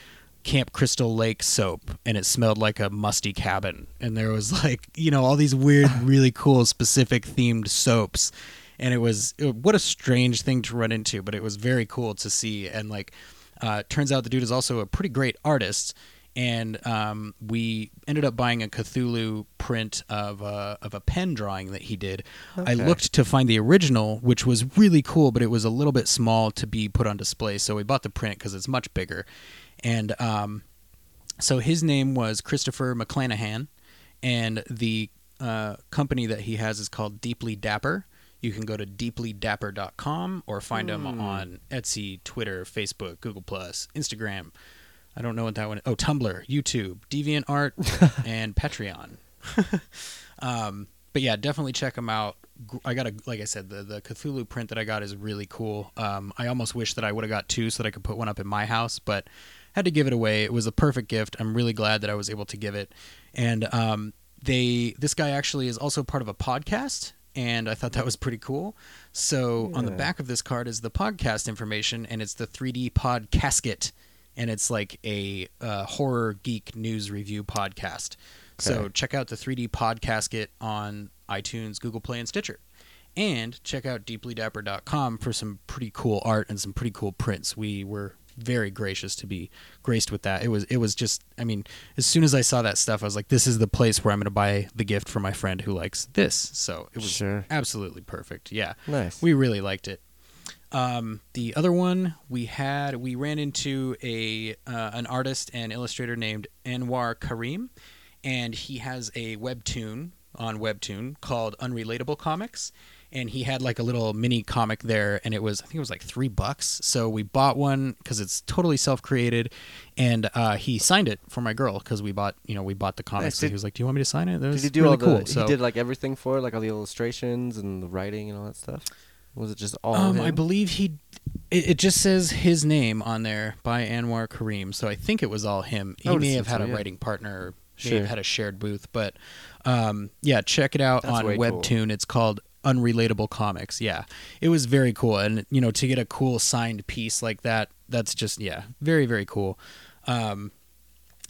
S4: Camp Crystal Lake soap and it smelled like a musty cabin. And there was like, you know, all these weird, really cool, specific themed soaps. And it was, it- what a strange thing to run into, but it was very cool to see. And like, uh, turns out the dude is also a pretty great artist. And um, we ended up buying a Cthulhu print of a, of a pen drawing that he did. I looked to find the original, which was really cool, but it was a little bit small to be put on display. So we bought the print because it's much bigger. And um, so his name was Christopher McClanahan, and the uh, company that he has is called Deeply Dapper. You can go to deeplydapper.com or find him on Etsy, Twitter, Facebook, Google Plus, Instagram. I don't know what that one. Oh, Tumblr, YouTube, DeviantArt, and Patreon. um, but yeah, definitely check them out. I got a like I said, the the Cthulhu print that I got is really cool. Um, I almost wish that I would have got two so that I could put one up in my house, but had to give it away. It was a perfect gift. I'm really glad that I was able to give it. And um, they this guy actually is also part of a podcast. And I thought that was pretty cool. So on the back of this card is the podcast information, and it's the 3D Pod Casket, and it's like a uh, horror geek news review podcast. So check out the 3D Podcasket on iTunes, Google Play, and Stitcher. And check out deeplydapper.com for some pretty cool art and some pretty cool prints. We were very gracious to be graced with that. It was it was just I mean, as soon as I saw that stuff, I was like, this is the place where I'm gonna buy the gift for my friend who likes this. So it was
S3: Sure.
S4: absolutely perfect. Yeah.
S3: Nice.
S4: We really liked it. Um, the other one we had, we ran into a uh, an artist and illustrator named Anwar Karim, and he has a webtoon on Webtoon called Unrelatable Comics, and he had like a little mini comic there, and it was I think it was like three bucks. So we bought one because it's totally self created, and uh, he signed it for my girl because we bought you know we bought the comics.
S3: Did-
S4: he was like, "Do you want me to sign it?" That
S3: Did he do
S4: really
S3: all the?
S4: cool. So
S3: He did like everything for it, like all the illustrations and the writing and all that stuff. Was it just all
S4: Um? I believe he. It, it just says his name on there by Anwar Kareem, so I think it was all him. He may have had
S3: so,
S4: a
S3: yeah.
S4: writing partner, or may
S3: Sure.
S4: have had a shared booth, but um, yeah, check it out
S3: That's
S4: on
S3: way cool.
S4: Webtoon. It's called Unrelatable Comics. Yeah, it was very cool, and you know, to get a cool signed piece like that, that's just yeah, very very cool. Um,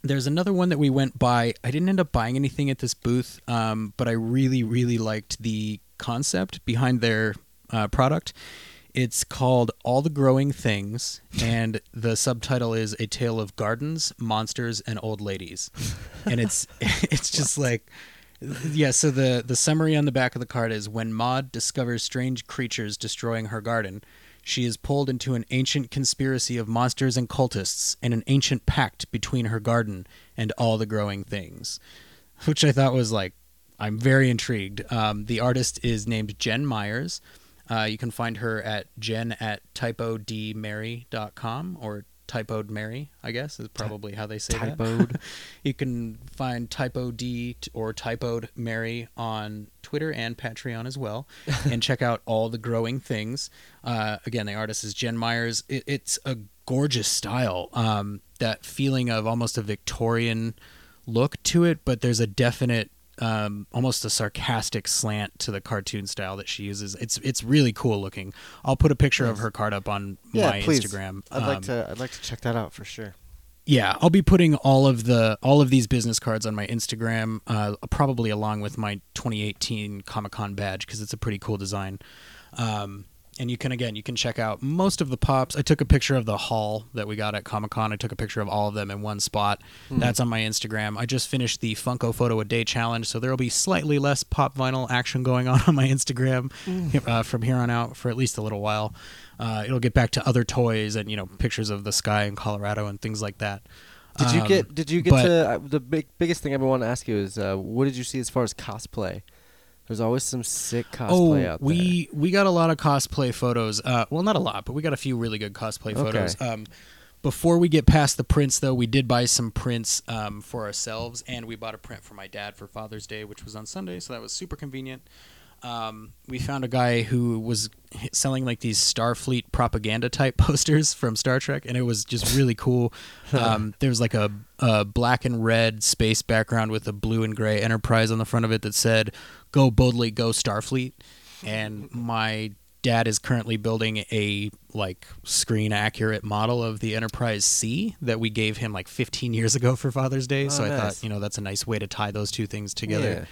S4: there's another one that we went by. I didn't end up buying anything at this booth, um, but I really, really liked the concept behind their uh, product. It's called All the Growing Things, and the subtitle is A Tale of Gardens, Monsters, and Old Ladies. And it's it's just like yeah, so the the summary on the back of the card is when Maud discovers strange creatures destroying her garden, she is pulled into an ancient conspiracy of monsters and cultists and an ancient pact between her garden and all the growing things. Which I thought was like I'm very intrigued. Um, the artist is named Jen Myers. Uh, you can find her at jen at typodmary.com or typoed Mary, I guess is probably how they say that. You can find typo D or typoed Mary on Twitter and Patreon as well, and check out all the growing things. Uh, again, the artist is Jen Myers. It, it's a gorgeous style. Um, that feeling of almost a Victorian look to it, but there's a definite um, almost a sarcastic slant to the cartoon style that she uses. It's it's really cool looking. I'll put a picture of her card up on
S3: yeah,
S4: my
S3: please.
S4: Instagram.
S3: I'd like
S4: Um,
S3: to. I'd like to check that out for sure.
S4: yeah, I'll be putting all of the all of these business cards on my Instagram, uh, probably along with my 2018 Comic Con badge because it's a pretty cool design. Um, and you can again, you can check out most of the pops. I took a picture of the haul that we got at Comic Con. I took a picture of all of them in one spot. That's on my Instagram. I just finished the Funko Photo a Day challenge, so there will be slightly less pop vinyl action going on on my Instagram uh, from here on out for at least a little while. Uh, it'll get back to other toys and you know pictures of the sky in Colorado and things like that.
S3: Did you
S4: Um,
S3: get? Did you get
S4: but-
S3: to? Uh, the big biggest thing I ever want to ask you is, uh, what did you see as far as cosplay? There's always some sick cosplay
S4: oh,
S3: out
S4: we we got a lot of cosplay photos. Uh, well, not a lot, but we got a few really good cosplay
S3: Okay.
S4: photos. Um, before we get past the prints, though, we did buy some prints um, for ourselves, and we bought a print for my dad for Father's Day, which was on Sunday, so that was super convenient. Um, we found a guy who was selling like these Starfleet propaganda type posters from Star Trek, and it was just really cool. Um, there was like a, a black and red space background with a blue and gray Enterprise on the front of it that said "Go boldly, go Starfleet." And my dad is currently building a like screen accurate model of the Enterprise C that we gave him like 15 years ago for Father's Day.
S3: Oh,
S4: so I thought, you know, that's a nice way to tie those two things together.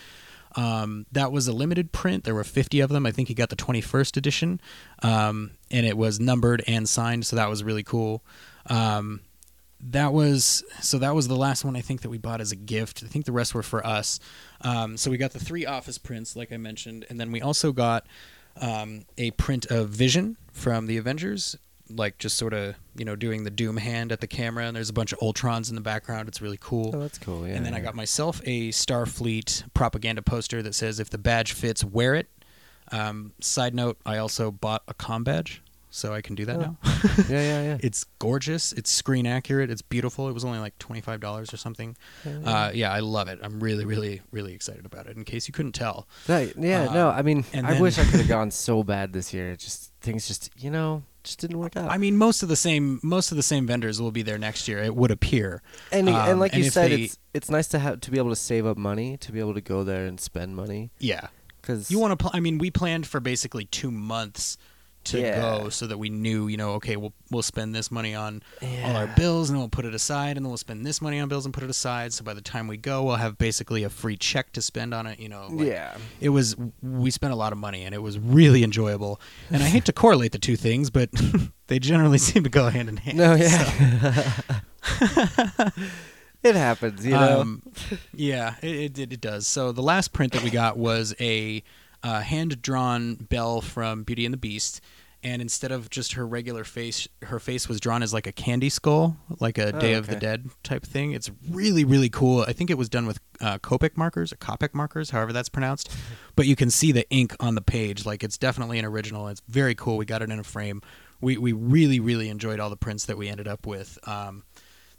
S4: Um, that was a limited print. There were 50 of them. I think he got the 21st edition, um, and it was numbered and signed. So that was really cool. Um, that was so that was the last one I think that we bought as a gift. I think the rest were for us. Um, so we got the three office prints, like I mentioned, and then we also got um, a print of Vision from the Avengers, like just sort of you know doing the Doom hand at the camera, and there's a bunch of Ultrons in the background. It's really cool.
S3: Oh, that's cool. Yeah.
S4: and then I got myself a Starfleet propaganda poster that says, "If the badge fits, wear it." Um, side note: I also bought a com badge, so I can do that
S3: Oh.
S4: now.
S3: yeah, yeah, yeah.
S4: It's gorgeous. It's screen accurate. It's beautiful. It was only like twenty five dollars or something.
S3: Yeah,
S4: Uh, yeah, I love it. I'm really, really, really excited about it. In case you couldn't tell,
S3: That- yeah,
S4: uh,
S3: no, I mean, I
S4: then-
S3: wish I could have gone so bad this year. It just things just, you know, just didn't work out.
S4: I mean, most of the same most of the same vendors will be there next year. It would appear.
S3: and
S4: um,
S3: and like you said,
S4: they-
S3: it's it's nice to have to be able to save up money to be able to go there and spend money
S4: Yeah,
S3: because
S4: you want to. Pl- I mean, we planned for basically two months to
S3: Yeah.
S4: go, so that we knew, you know, okay, we'll we'll spend this money on all our bills, and then we'll put it aside, and then we'll spend this money on bills and put it aside. So by the time we go, we'll have basically a free check to spend on it. You know, like,
S3: yeah.
S4: it was we spent a lot of money and it was really enjoyable and i hate to correlate the two things but they generally seem to go hand in hand
S3: No, yeah. it happens, you know.
S4: Um, yeah it, it, it does so the last print that we got was a uh, hand-drawn bell from beauty and the beast and instead of just her regular face, her face was drawn as like a candy skull, like a
S3: Oh,
S4: Day of the. Dead type thing. It's really really cool. I think it was done with uh, Copic markers or Copic markers, however that's pronounced. but you can see the ink on the page. Like it's definitely an original. It's very cool. We got it in a frame. We we really really enjoyed all the prints that we ended up with. Um,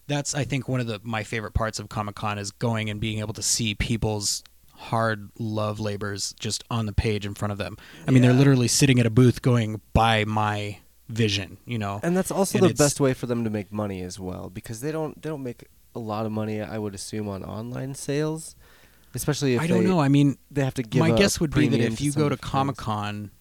S4: that's I think one of the my favorite parts of Comic Con is going and being able to see people's hard love labors just on the page in front of them. I mean, they're literally sitting at a booth going by my vision, you know.
S3: And that's also
S4: And
S3: the best way for them to make money as well, because they don't they don't make a lot of money. I would assume on online sales, especially if
S4: I don't
S3: they,
S4: know. I mean,
S3: They have to give.
S4: my guess would be that if you go to. Comic Con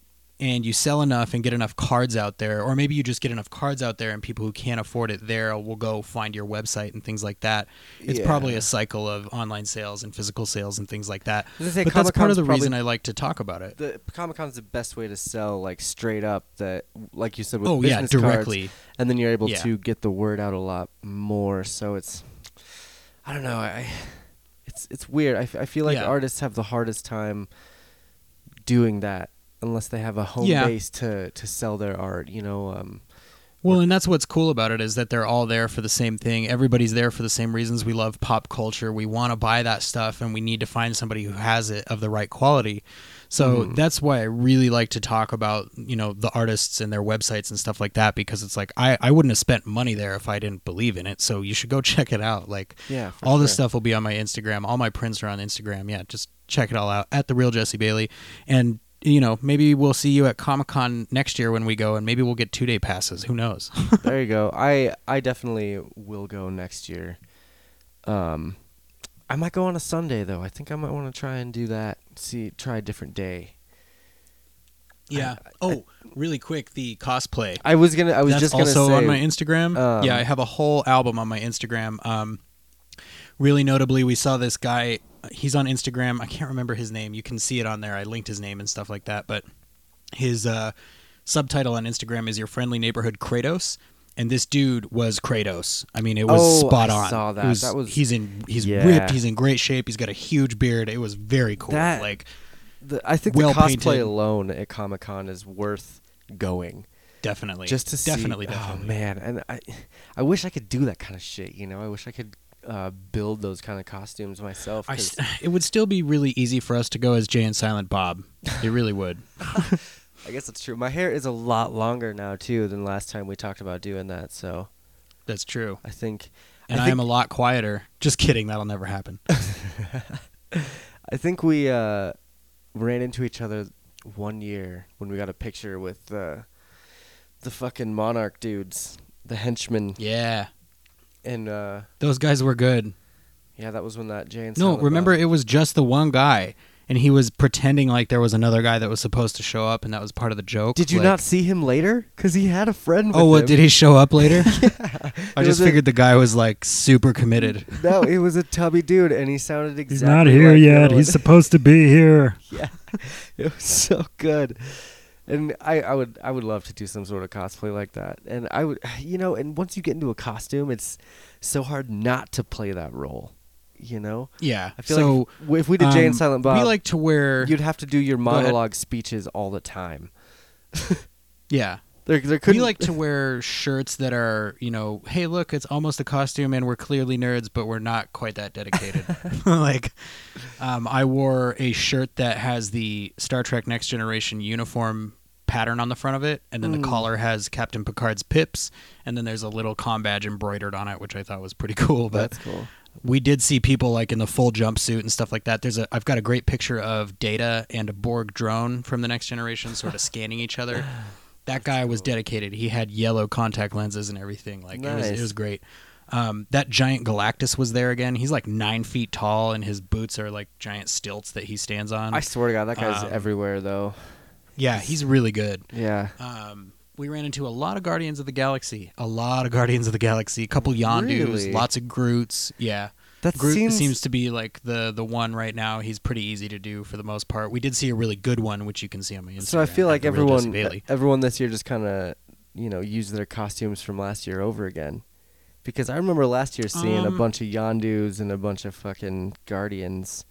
S4: and you sell enough and get enough cards out there, or maybe you just get enough cards out there and people who can't afford it there will go find your website and things like that. It's probably a cycle of online sales and physical sales and things like that.
S3: I was gonna say,
S4: but that's part of the reason I like to talk about it.
S3: the Comic Con's the best way to sell like straight up that like you said with
S4: Oh yeah,
S3: business cards,
S4: directly.
S3: and then you're able
S4: Yeah.
S3: to get the word out a lot more. So it's I don't know. I it's it's weird. I, f- I feel like
S4: Yeah.
S3: artists have the hardest time doing that unless they have a home
S4: Yeah.
S3: base to to sell their art. You know. Um,
S4: Well, and that's what's cool about it is that they're all there for the same thing. Everybody's there for the same reasons. We love pop culture. We want to buy that stuff, and we need to find somebody who has it of the right quality. So
S3: Mhm.
S4: that's why I really like to talk about you know the artists and their websites and stuff like that because it's like I I wouldn't have spent money there if I didn't believe in it. So you should go check it out. Like
S3: yeah.
S4: all this stuff will be on my Instagram. All my prints are on Instagram. Yeah, just check it all out at the real Jesse Bailey. And you know, maybe we'll see you at Comic Con next year when we go, and maybe we'll get two day passes. Who knows?
S3: there you go. I I definitely will go next year. Um, I might go on a Sunday though. I think I might want to try and do that. See, try a different day.
S4: Yeah. Oh, really quick, the cosplay.
S3: I was gonna. I was
S4: That's
S3: just gonna
S4: also
S3: say.
S4: on my Instagram.
S3: um,
S4: yeah, I have a whole album on my Instagram. Um, really notably, we saw this guy. He's on Instagram. I can't remember his name. You can see it on there. I linked his name and stuff like that. But his uh, subtitle on Instagram is "Your Friendly Neighborhood Kratos." And this dude was Kratos. I mean, it was
S3: Oh,
S4: spot
S3: I
S4: on.
S3: saw
S4: It
S3: that. That was-
S4: he's in he's
S3: Yeah.
S4: ripped. He's in great shape. He's got a huge beard. It was very cool.
S3: That-
S4: like
S3: the, I think
S4: well
S3: the cosplay
S4: painted.
S3: alone at Comic Con is worth going
S4: definitely,
S3: just to see.
S4: definitely, definitely.
S3: Oh man, and I, I wish I could do that kind of shit. You know, I wish I could uh, build those kind of costumes myself.
S4: I it would still be really easy for us to go as Jay and Silent Bob. It really would.
S3: I guess that's true. My hair is a lot longer now too than last time we talked about doing that. So
S4: That's true.
S3: I think.
S4: And
S3: I
S4: I, am a lot quieter. Just kidding. That'll never happen.
S3: I think we uh, ran into each other one year when we got a picture with uh, the fucking monarch dudes, the henchmen,
S4: Yeah,
S3: and uh,
S4: those guys were good.
S3: yeah, that was when that Jay and
S4: No,
S3: Silent
S4: remember
S3: Bob-
S4: it was just the one guy, and he was pretending like there was another guy that was supposed to show up, and that was part of the joke.
S3: Did you
S4: Like-
S3: not see him later? Cause he had a friend. With
S4: Oh, what
S3: him.
S4: did he show up later? I
S3: It
S4: just
S3: was a-
S4: figured the guy was like super committed.
S3: no, it was a tubby dude, and he sounded exactly.
S5: He's not here
S3: like
S5: yet.
S3: Dylan.
S5: He's supposed to be here.
S3: yeah, it was so good. And I, I would I would love to do some sort of cosplay like that. And I would you know, and once you get into a costume, it's so hard not to play that role. You know?
S4: Yeah.
S3: I feel
S4: so
S3: like if, we did Jay and
S4: um,
S3: Silent Bob,
S4: we like to wear.
S3: you'd have to do your monologue speeches all the time.
S4: Yeah.
S3: There there could
S4: we like to wear shirts that are, you know, hey, look, it's almost a costume, and we're clearly nerds, but we're not quite that dedicated. like, um, I wore a shirt that has the Star Trek Next Generation uniform pattern on the front of it, and then
S3: Mm.
S4: the collar has Captain Picard's pips, and then there's a little com badge embroidered on it, which I thought was pretty cool. But
S3: That's cool.
S4: we did see people like in the full jumpsuit and stuff like that. There's a I've got a great picture of Data and a Borg drone from the next generation sort of scanning each other. That guy was dedicated. He had yellow contact lenses and everything. Like it was it was great. Um, that giant Galactus was there again. He's like nine feet tall, and his boots are like giant stilts that he stands on.
S3: I swear to God, that guy's
S4: Um,
S3: everywhere though.
S4: Yeah, he's really good.
S3: Yeah.
S4: Um, we ran into a lot of Guardians of the Galaxy. A lot of Guardians of the Galaxy. A couple Yondus.
S3: Really?
S4: Lots of Groots. Yeah.
S3: That
S4: Groot
S3: seems,
S4: seems to be like the the one right now. He's pretty easy to do for the most part. We did see a really good one, which you can see on my Instagram.
S3: So I feel like
S4: The Real Jesse
S3: everyone everyone this year just kind of you know used their costumes from last year over again. Because I remember last year seeing a
S4: Um,
S3: bunch of Yondus and a bunch of fucking Guardians.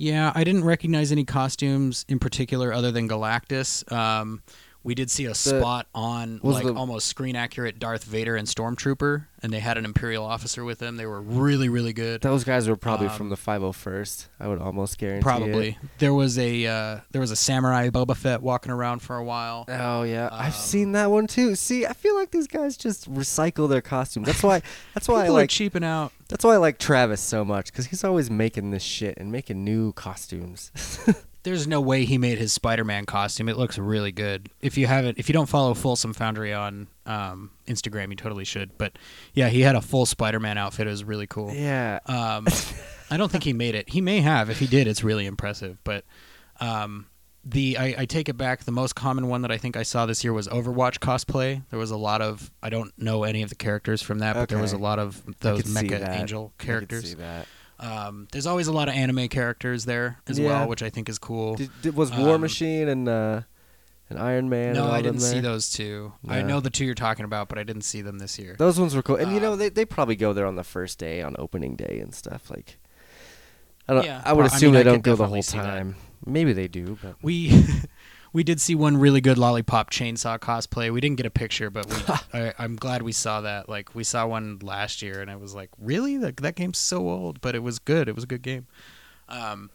S4: Yeah, I didn't recognize any costumes in particular other than Galactus. Um, We did see a spot on like
S3: the-
S4: almost screen accurate Darth Vader and Stormtrooper, and they had an Imperial officer with them. They were really, really good.
S3: Those guys were probably
S4: Um,
S3: from the 501st. I would almost guarantee.
S4: Probably.
S3: It.
S4: There was a uh, there was a samurai Boba Fett walking around for a while.
S3: Oh yeah, I've
S4: Um,
S3: seen that one too. See, I feel like these guys just recycle their costumes. That's why. That's why I like.
S4: cheaping out.
S3: That's why I like Travis so much because he's always making this shit and making new costumes.
S4: There's no way he made his Spider-Man costume. It looks really good. If you haven't, if you don't follow Folsom Foundry on um, Instagram, you totally should. But yeah, he had a full Spider-Man outfit. It was really cool.
S3: yeah.
S4: Um, I don't think he made it. He may have. If he did, it's really impressive. But um, the I, I take it back. The most common one that I think I saw this year was Overwatch cosplay. There was a lot of. I don't know any of the characters from that, but there was a
S3: Okay.
S4: lot of those
S3: could see
S4: mecha
S3: that.
S4: angel
S3: I could
S4: characters.
S3: see that.
S4: Um, there's always a lot of anime characters there as
S3: Yeah.
S4: well, which I think is cool.
S3: Did, did, was War
S4: Um,
S3: Machine and uh, and Iron Man?
S4: no, I didn't see those two. I know the two you're talking about, but I didn't see them this year.
S3: Those ones were cool, and you know
S4: Um,
S3: they they probably go there on the first day on opening day and stuff. Like, I don't.
S4: Yeah,
S3: I would
S4: pro- I
S3: assume
S4: mean, I
S3: they don't go the whole
S4: see that.
S3: time. Maybe they do, but
S4: We we did see one really good lollipop chainsaw cosplay. We didn't get a picture, but we, I, I'm glad we saw that. Like we saw one last year, and I was like, really? That that game's so old, but it was good. It was a good game. Um,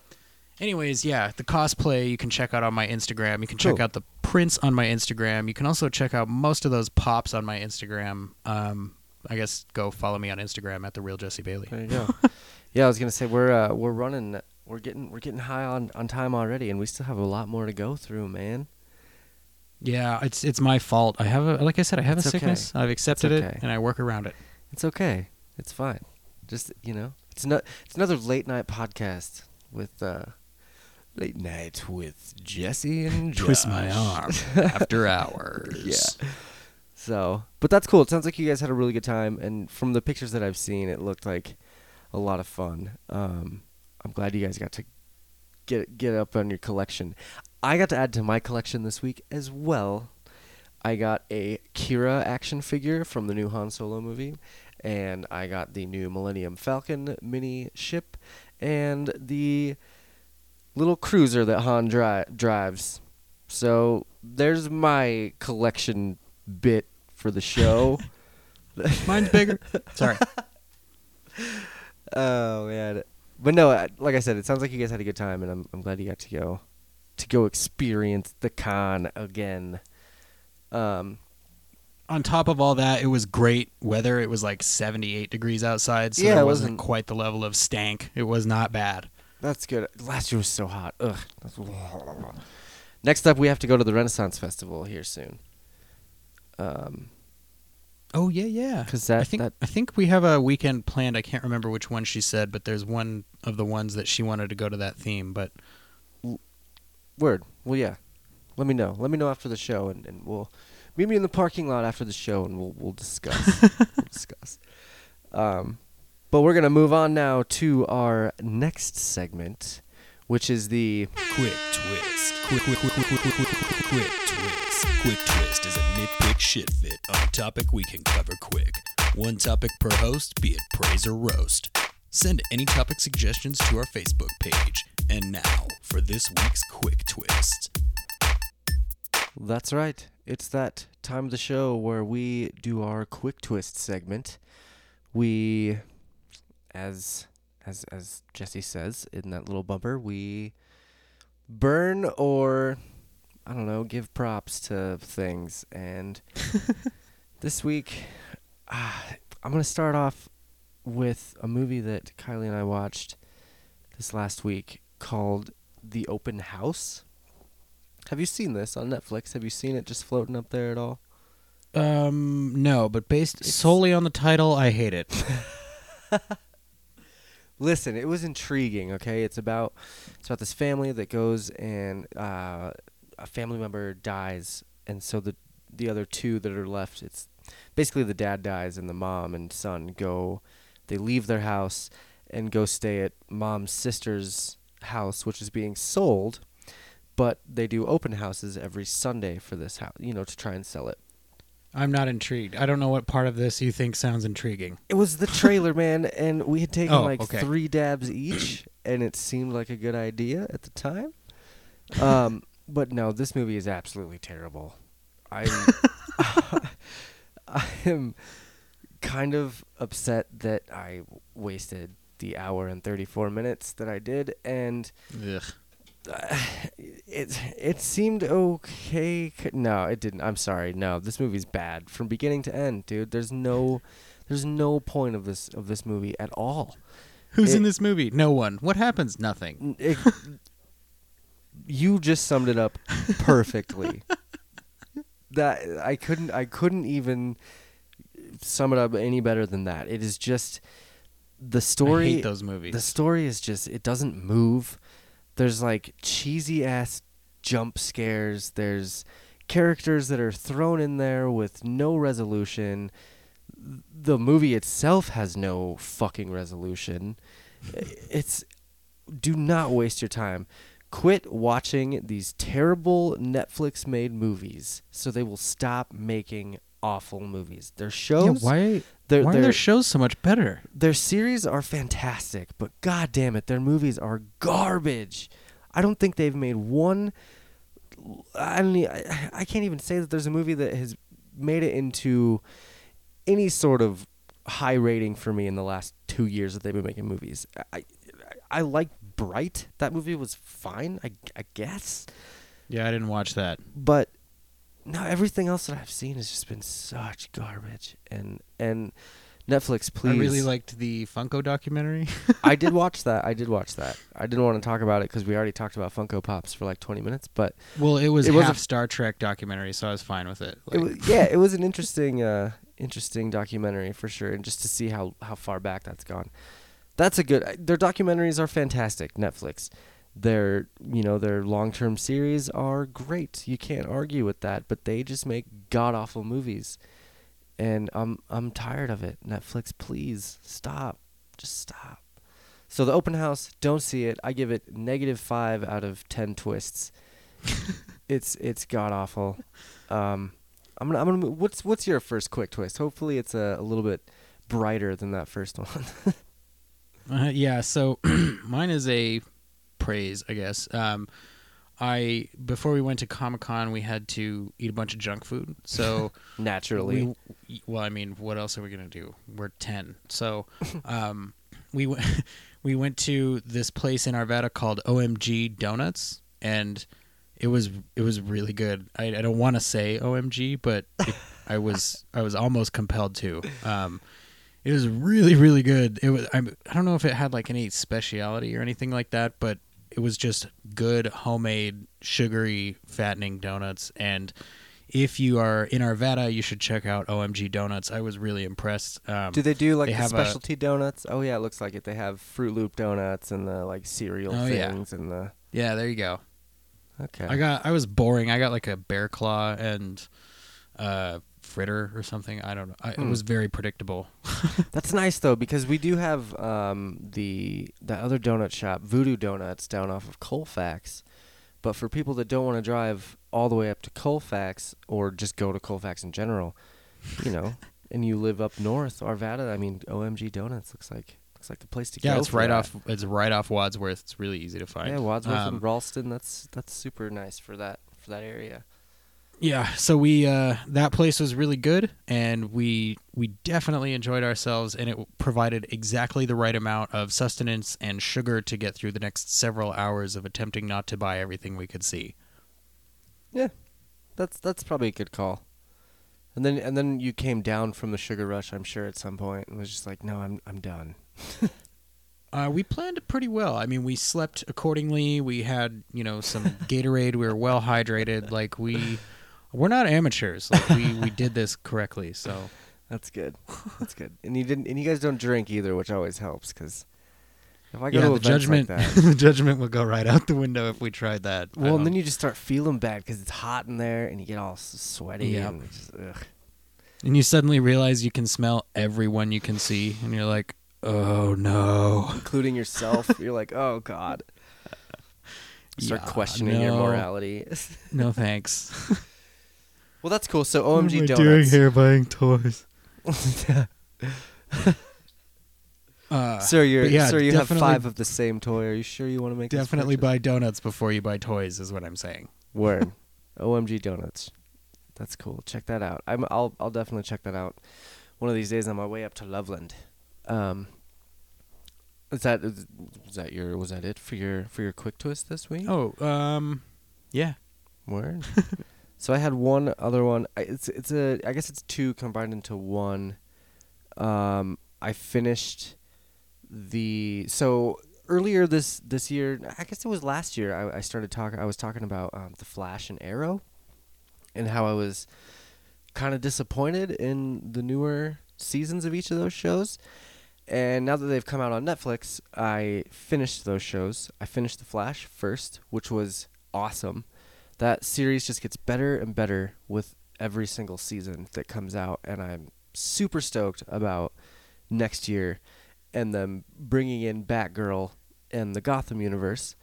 S4: anyways, yeah, the cosplay you can check out on my Instagram. You can check
S3: Cool.
S4: out the prints on my Instagram. You can also check out most of those pops on my Instagram. Um, I guess go follow me on Instagram at the real Jesse Bailey.
S3: there you go. yeah, I was gonna say we're uh, we're running. We're getting we're getting high on, on time already, and we still have a lot more to go through, man.
S4: Yeah, it's it's my fault. I have a like I said, I have
S3: It's
S4: a
S3: okay.
S4: sickness. I've accepted
S3: okay.
S4: it, and I work around it.
S3: It's okay. It's fine. Just you know, it's not. It's another late night podcast with uh, late night with Jesse and
S4: twist my arm after hours.
S3: Yeah. So, but that's cool. It sounds like you guys had a really good time, and from the pictures that I've seen, it looked like a lot of fun. Um, I'm glad you guys got to get get up on your collection. I got to add to my collection this week as well. I got a Qi'ra action figure from the new Han Solo movie, and I got the new Millennium Falcon mini ship, and the little cruiser that Han dri- drives. So there's my collection bit for the show.
S4: Mine's bigger. Sorry.
S3: oh man, but no, like I said, it sounds like you guys had a good time, and I'm I'm glad you got to go to go experience the con again. Um,
S4: On top of all that, it was great weather. It was like 78 degrees outside, so
S3: Yeah, it
S4: wasn't,
S3: wasn't-
S4: quite the level of stank. It was not bad.
S3: that's good. Last year was so hot. Ugh. That's- Next up, we have to go to the Renaissance Festival here soon. Um,
S4: Oh yeah, yeah.
S3: 'Cause that-
S4: I think
S3: that-
S4: I think we have a weekend planned. I can't remember which one she said, but there's one of the ones that she wanted to go to that theme. But
S3: Word. Well, yeah. Let me know. Let me know after the show, and, and we'll meet me in the parking lot after the show, and we'll we'll discuss. we'll discuss. Um, but we're gonna move on now to our next segment, which is the
S2: quick twist. Quick, quick, quick, quick, quick, quick, quick, quick twist. Quick twist is a nitpick shit fit on a topic we can cover quick. One topic per host, be it praise or roast. Send any topic suggestions to our Facebook page. And now for this week's quick twist.
S3: That's right. It's that time of the show where we do our quick twist segment. We, as as as Jesse says in that little bumper, we burn or I don't know, give props to things. And this week, ah, I'm gonna start off with a movie that Kylie and I watched this last week called The Open House. Have you seen this on Netflix? Have you seen it just floating up there at all?
S4: um, no. But based
S3: It's-
S4: solely on the title, I hate it.
S3: Listen, it was intriguing. Okay, it's about it's about this family that goes and uh, a family member dies, and so the the other two that are left, it's basically the dad dies and the mom and son go, they leave their house and go stay at mom's sister's house, which is being sold, but they do open houses every Sunday for this house, you know, to try and sell it.
S4: I'm not intrigued. I don't know what part of this you think sounds intriguing.
S3: It was the trailer, man, and we had taken
S4: Oh,
S3: like
S4: okay.
S3: three dabs each, and it seemed like a good idea at the time. Um, but no, this movie is absolutely terrible. I'm I am kind of upset that I wasted the hour and 34 minutes that I did and
S4: Ugh.
S3: it it seemed okay. No, it didn't. I'm sorry. No, this movie's bad from beginning to end, dude. There's no there's no point of this of this movie at all.
S4: Who's in this movie? No one. What happens? Nothing.
S3: It- you just summed it up perfectly. that I couldn't I couldn't even sum it up any better than that. It is just the story
S4: I hate those movies.
S3: the story is just it doesn't move. There's like cheesy ass jump scares. There's characters that are thrown in there with no resolution. The movie itself has no fucking resolution. It's do not waste your time. Quit watching these terrible Netflix made movies so they will stop making awful movies. Their
S4: Yeah,
S3: shows
S4: why?
S3: they're,
S4: why are
S3: they're,
S4: their shows so much better?
S3: their series are fantastic, but god damn it, their movies are garbage. I don't think they've made one. I don't. I, I can't even say that there's a movie that has made it into any sort of high rating for me in the last two years that they've been making movies. I, I, I like Bright. That movie was fine, I, I guess,
S4: Yeah, I didn't watch that.
S3: but no, everything else that I've seen has just been such garbage. And and Netflix, please.
S4: I really liked the Funko documentary.
S3: I did watch that. I did watch that. I didn't want to talk about it because we already talked about Funko Pops for like 20 minutes. But
S4: well, it was
S3: It was a-
S4: Star Trek documentary, so I was fine with it.
S3: it was, yeah, it was an interesting, uh, interesting documentary for sure, and just to see how how far back that's gone. That's a good. Their documentaries are fantastic. Netflix. Their you know their long term series are great. You can't argue with that. But they just make god awful movies, and I'm I'm tired of it. Netflix, please stop. Just stop. So the open house, don't see it. I give it negative five out of ten twists. it's it's god awful. Um, I'm gonna I'm gonna. What's what's your first quick twist? Hopefully it's a, a little bit brighter than that first one.
S4: Uh, yeah, so mine is a praise, I guess. Um, I before we went to Comic Con, we had to eat a bunch of junk food. So
S3: Naturally,
S4: we, well, I mean, what else are we gonna do? We're ten, so um, we went we went to this place in Arvada called OMG Donuts, and it was it was really good. I, I don't want to say OMG, but it, I was I was almost compelled to. Um, it was really really good. It was I'm, I don't know if it had like any speciality or anything like that, but it was just good homemade sugary fattening donuts and if you are in Arvada, you should check out OMG Donuts. I was really impressed. Um,
S3: do they do like
S4: they
S3: the
S4: have a-
S3: specialty donuts? Oh yeah, it looks like it. They have Fruit Loop donuts and the like cereal
S4: Oh, yeah.
S3: things and the
S4: yeah, there you go.
S3: okay.
S4: I got I was boring. I got like a bear claw and uh fritter or something. I don't know. I, It
S3: Hmm.
S4: was very predictable.
S3: That's nice though because we do have um, the the other donut shop, Voodoo Donuts, down off of Colfax. But for people that don't want to drive all the way up to Colfax or just go to Colfax in general, you know, and you live up north, Arvada, I mean, OMG Donuts looks like looks like the place to
S4: yeah,
S3: go.
S4: Yeah,
S3: it's
S4: right
S3: that.
S4: off. It's right off Wadsworth. It's really easy to find.
S3: Yeah, Wadsworth
S4: Um,
S3: and Ralston. That's that's super nice for that for that area.
S4: Yeah, so we uh, that place was really good, and we we definitely enjoyed ourselves, and it provided exactly the right amount of sustenance and sugar to get through the next several hours of attempting not to buy everything we could see.
S3: Yeah, that's that's probably a good call. And then and then you came down from the sugar rush, I'm sure, at some point, and was just like, no, I'm I'm done.
S4: Uh, we planned it pretty well. I mean, we slept accordingly. We had you know some Gatorade. We were well hydrated. Like we, we're not amateurs. Like we we did this correctly. So
S3: That's good. That's good. And you didn't and you guys don't drink either, which always helps because if I go
S4: yeah,
S3: to
S4: the judgment
S3: like that,
S4: the judgment would go right out the window if we tried that.
S3: Well, and then you just start feeling bad because it's hot in there and you get all sweaty
S4: Yep.
S3: and just.
S4: And you suddenly realize you can smell everyone you can see, and you're like, oh no.
S3: including yourself. you're like, oh god. You start
S4: Yeah,
S3: questioning your morality.
S4: No thanks.
S3: Well, that's cool. So OMG
S4: what am I
S3: donuts.
S4: doing here buying toys? Uh,
S3: Sir, you're
S4: yeah,
S3: sir, you have five of the same toy. Are you sure you want to make
S4: definitely
S3: purchase?
S4: buy donuts before you buy toys, is what I'm saying.
S3: Word. OMG donuts. That's cool. Check that out. I'm I'll I'll definitely check that out one of these days on my way up to Loveland. Um is that is, is that your was that it for your for your quick twist this week?
S4: Oh, um, yeah.
S3: Word. so I had one other one. I- It's it's a I guess it's two combined into one. Um, I finished the so earlier this this year. I guess it was last year. I, I started talking. I was talking about um, the Flash and Arrow, and how I was kind of disappointed in the newer seasons of each of those shows. And now that they've come out on Netflix, I finished those shows. I finished The Flash first, which was awesome. That series just gets better and better with every single season that comes out, and I'm super stoked about next year and them bringing in Batgirl and the Gotham universe.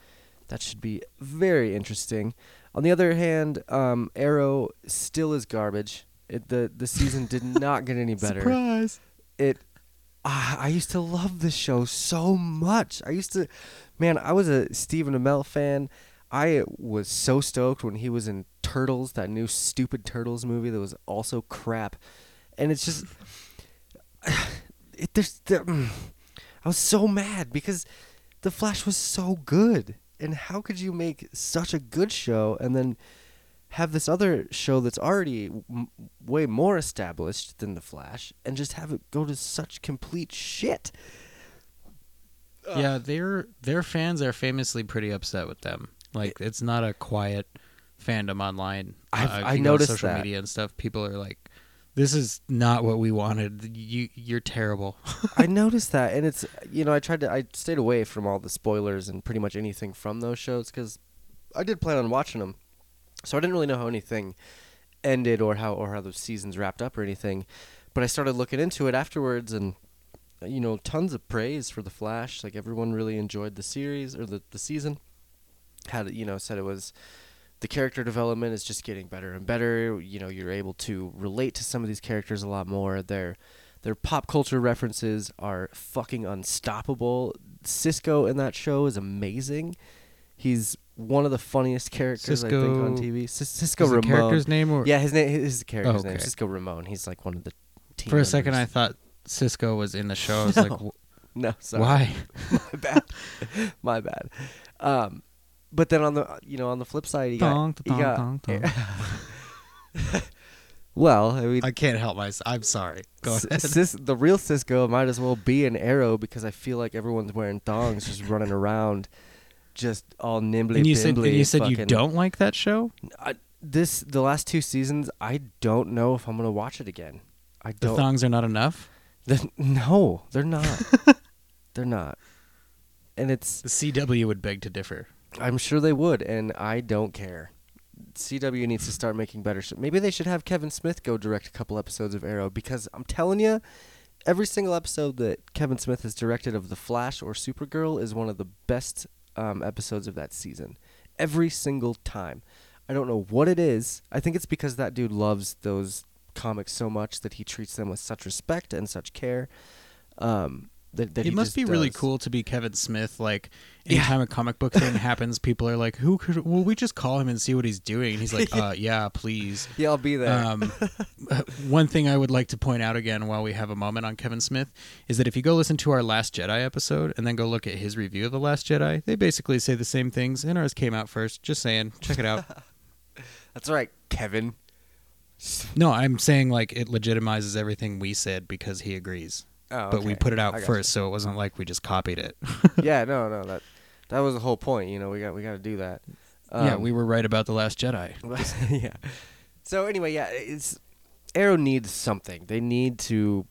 S3: That should be very interesting. On the other hand, um, Arrow still is garbage. It, the the season did not get any better
S4: Surprise.
S3: it ah, I used to love this show so much. I used to man, I was a Stephen Amell fan. I was so stoked when he was in Turtles, that new stupid Turtles movie that was also crap. And it's just it there's there, mm, I was so mad because the Flash was so good. And how could you make such a good show and then have this other show that's already m- way more established than the Flash and just have it go to such complete shit?
S4: Yeah, their their fans are famously pretty upset with them. Like it's not a quiet fandom online.
S3: I've-
S4: uh,
S3: I
S4: you go to
S3: noticed
S4: social
S3: that.
S4: media and stuff. People are like, "This is not what we wanted. You you're terrible."
S3: I noticed that, and it's you know I tried to I stayed away from all the spoilers and pretty much anything from those shows because I did plan on watching them, so I didn't really know how anything ended or how or how those seasons wrapped up or anything. But I started looking into it afterwards, and you know tons of praise for the Flash. Like everyone really enjoyed the series or the the season. Had you know said it was the character development is just getting better and better. You know, you're able to relate to some of these characters a lot more. Their their pop culture references are fucking unstoppable. Cisco in that show is amazing. He's one of the funniest characters I think on TV. Cis- Cisco
S4: Is
S3: Ramon.
S4: character's name or
S3: Yeah, his name his character's name.
S4: okay.
S3: Cisco Ramon. He's like one of the team
S4: For a second, I thought Sisqo was in the show. I was
S3: No.
S4: like, "Wh-
S3: no, sorry.
S4: "Why?"
S3: My bad. My bad. Um, but then on the uh, you know on the flip side, you
S4: Dong,
S3: got you
S4: dong,
S3: got.
S4: dong,
S3: well, I mean,
S4: I can't help myself. I'm sorry. Go
S3: S-
S4: ahead.
S3: Cis- the real Sisqo might as well be an arrow because I feel like everyone's wearing thongs, just running around, just all nimbly.
S4: and you said and you said you don't like that show.
S3: I, this the last two seasons. I don't know if I'm gonna watch it again. I
S4: The
S3: don't.
S4: thongs are not enough.
S3: the- no, they're not. they're not. And it's
S4: The CW would beg to differ.
S3: I'm sure they would, and I don't care. CW needs to start making better. Maybe they should have Kevin Smith go direct a couple episodes of Arrow because I'm telling you, every single episode that Kevin Smith has directed of The Flash or Supergirl is one of the best um, episodes of that season. Every single time. I don't know what it is. I think it's because that dude loves those comics so much that he treats them with such respect and such care. Um, that, that
S4: it
S3: he
S4: must
S3: just
S4: be really cool to be Kevin Smith. Like
S3: Yeah.
S4: anytime a comic book thing happens, people are like, "Who could? Will we just call him and see what he's doing?" And he's like, "Uh, yeah, please."
S3: Yeah, I'll be there.
S4: Um, uh, one thing I would like to point out again while we have a moment on Kevin Smith is that if you go listen to our Last Jedi episode and then go look at his review of the Last Jedi, they basically say the same things, and ours came out first. Just saying, check it out.
S3: That's right, Kevin.
S4: no, I'm saying like it legitimizes everything we said because he agrees.
S3: Oh,
S4: But we put it out first, so it wasn't like we just copied it.
S3: yeah, no, no, that that was the whole point. You know, we got we got to do that.
S4: yeah,
S3: Um,
S4: we were right about the Last Jedi.
S3: yeah. So anyway, yeah, it's Arrow needs something. They need to,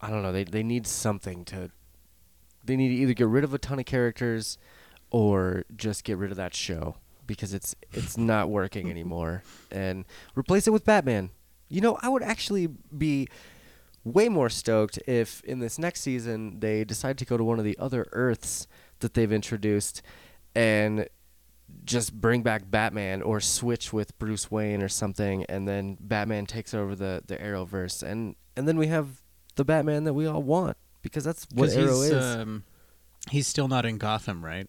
S3: I don't know. They they need something to. They need to either get rid of a ton of characters, or just get rid of that show because it's it's not working anymore, and replace it with Batman. You know, I would actually be way more stoked if in this next season they decide to go to one of the other Earths that they've introduced, and just bring back Batman or switch with Bruce Wayne or something, and then Batman takes over the the Arrowverse, and and then we have the Batman that we all want because that's what Arrow
S4: he's,
S3: is.
S4: Um, he's still not in Gotham, right?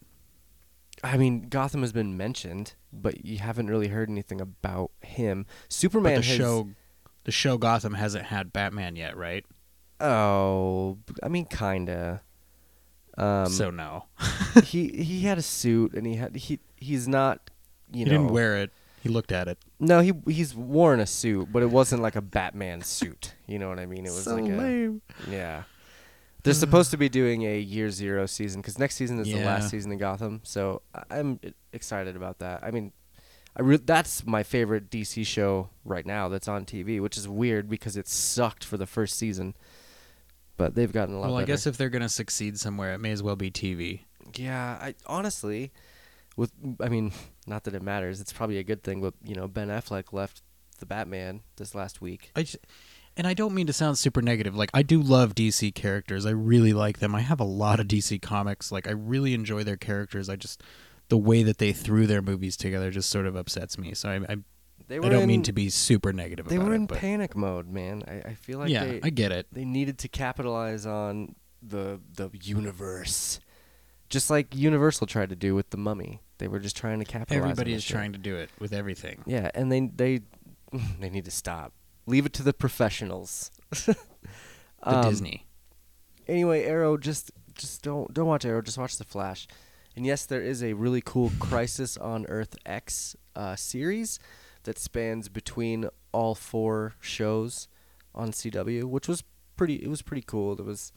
S3: I mean, Gotham has been mentioned, but you haven't really heard anything about him. Superman
S4: but the
S3: has,
S4: show, the show Gotham hasn't had Batman yet, right?
S3: Oh, I mean, kinda. Um,
S4: so no,
S3: he he had a suit, and he had he he's not, you
S4: he
S3: know.
S4: didn't wear it. He looked at it.
S3: No, he he's worn a suit, but it wasn't like a Batman suit. You know what I mean? It was like a yeah. They're supposed to be doing a year zero season because next season is the last season of Gotham. So I'm excited about that. I mean, I re- that's my favorite DC show right now that's on TV, which is weird because it sucked for the first season, but they've gotten a lot
S4: Well, I guess if they're gonna succeed somewhere, it may as well be TV.
S3: Yeah, I honestly, with I mean, not that it matters. It's probably a good thing, but you know, Ben Affleck left the Batman this last week.
S4: I just, and I don't mean to sound super negative. Like I do love DC characters. I really like them. I have a lot of DC comics. Like I really enjoy their characters. I just the way that they threw their movies together just sort of upsets me. So I I,
S3: They
S4: I don't
S3: in,
S4: mean to be super negative
S3: They were
S4: it,
S3: in
S4: but
S3: panic mode, man. I, I feel like
S4: yeah,
S3: they
S4: I get it.
S3: they needed to capitalize on the the universe, just like Universal tried to do with the Mummy. They were just trying to capitalize.
S4: Everybody
S3: on
S4: is
S3: shit.
S4: trying to do it with everything.
S3: Yeah, and they they they need to stop. Leave it to the professionals.
S4: The
S3: Um,
S4: Disney.
S3: Anyway, Arrow just just don't don't watch Arrow. Just watch The Flash. And yes, there is a really cool Crisis on Earth X uh, series that spans between all four shows on CW, which was pretty. It was pretty cool. It was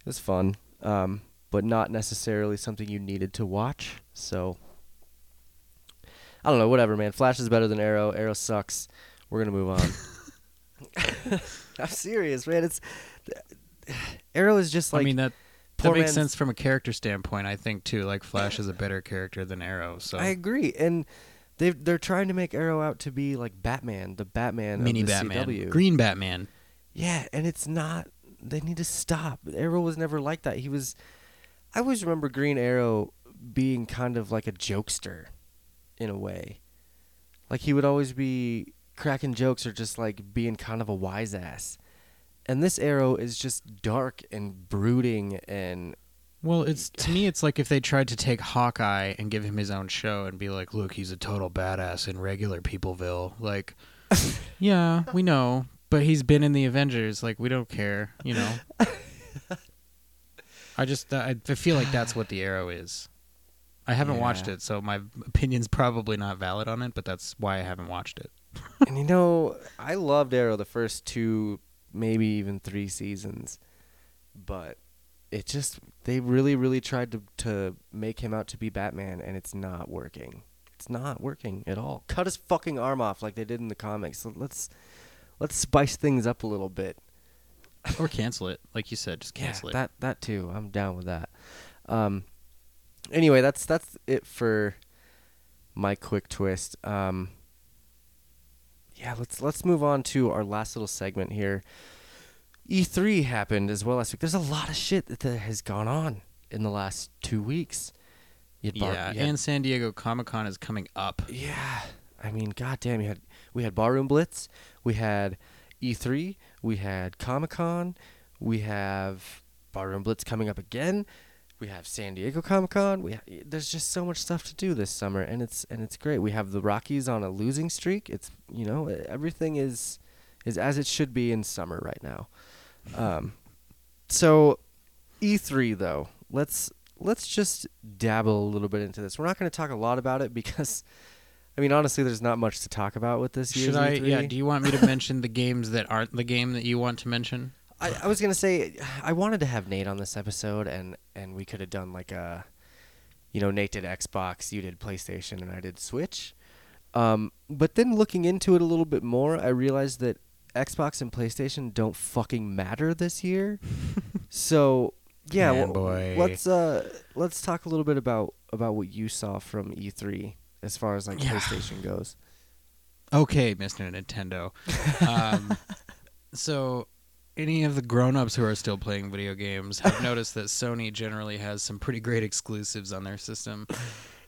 S3: it was fun, um, but not necessarily something you needed to watch. So I don't know. Whatever, man. Flash is better than Arrow. Arrow sucks. We're gonna move on. I'm serious, man. It's Arrow is just like
S4: I mean that
S3: poor
S4: that makes sense from a character standpoint. I think too. Like Flash is a better character than Arrow. So
S3: I agree, and they they're trying to make Arrow out to be like Batman, the Batman
S4: mini
S3: of the
S4: Batman,
S3: CW.
S4: Green Batman.
S3: Yeah, and it's not. They need to stop. Arrow was never like that. He was. I always remember Green Arrow being kind of like a jokester, in a way. Like he would always be cracking jokes or just like being kind of a wise ass. And this Arrow is just dark and brooding and
S4: Well, it's to me, it's like if they tried to take Hawkeye and give him his own show and be like, "Look, he's a total badass in regular Peopleville." Like, yeah, we know, but he's been in the Avengers. Like, we don't care, you know. I just, I, I feel like that's what the Arrow is. I haven't watched it, so my opinion's probably not valid on it. But that's why I haven't watched it.
S3: and you know, I loved Arrow the first two, maybe even three seasons, but it just they really, really tried to to make him out to be Batman, and it's not working. It's not working at all. Cut his fucking arm off like they did in the comics. Let's let's spice things up a little bit.
S4: Or cancel it, like you said, just cancel
S3: yeah,
S4: it.
S3: that that too. I'm down with that. Um, anyway, that's that's it for my quick twist. Um, yeah, let's let's move on to our last little segment here. E3 happened as well last week. There's a lot of shit that, that has gone on in the last two weeks. Bar-
S4: yeah,
S3: had-
S4: and San Diego Comic Con is coming up.
S3: yeah, I mean, goddamn, you had we had Barroom Blitz, we had E3, we had Comic Con, we have Barroom Blitz coming up again, we have San Diego Comic Con. We ha- there's just so much stuff to do this summer, and it's and it's great. We have the Rockies on a losing streak. It's you know everything is is as it should be in summer right now. Um, so E3 though, let's let's just dabble a little bit into this. We're not going to talk a lot about it because, I mean, honestly, there's not much to talk about with this year's
S4: Should I?
S3: E3.
S4: Yeah. Do you want me to mention the games that aren't the game that you want to mention?
S3: I, I was gonna say I wanted to have Nate on this episode, and and we could have done like a, you know, Nate did Xbox, you did PlayStation, and I did Switch. Um, but then looking into it a little bit more, I realized that Xbox and PlayStation don't fucking matter this year. so yeah,
S4: Man,
S3: well, let's uh let's talk a little bit about about what you saw from E3 as far as like
S4: Yeah.
S3: PlayStation goes.
S4: Okay, Mr. Nintendo. Um, so, any of the grown-ups who are still playing video games have noticed that Sony generally has some pretty great exclusives on their system,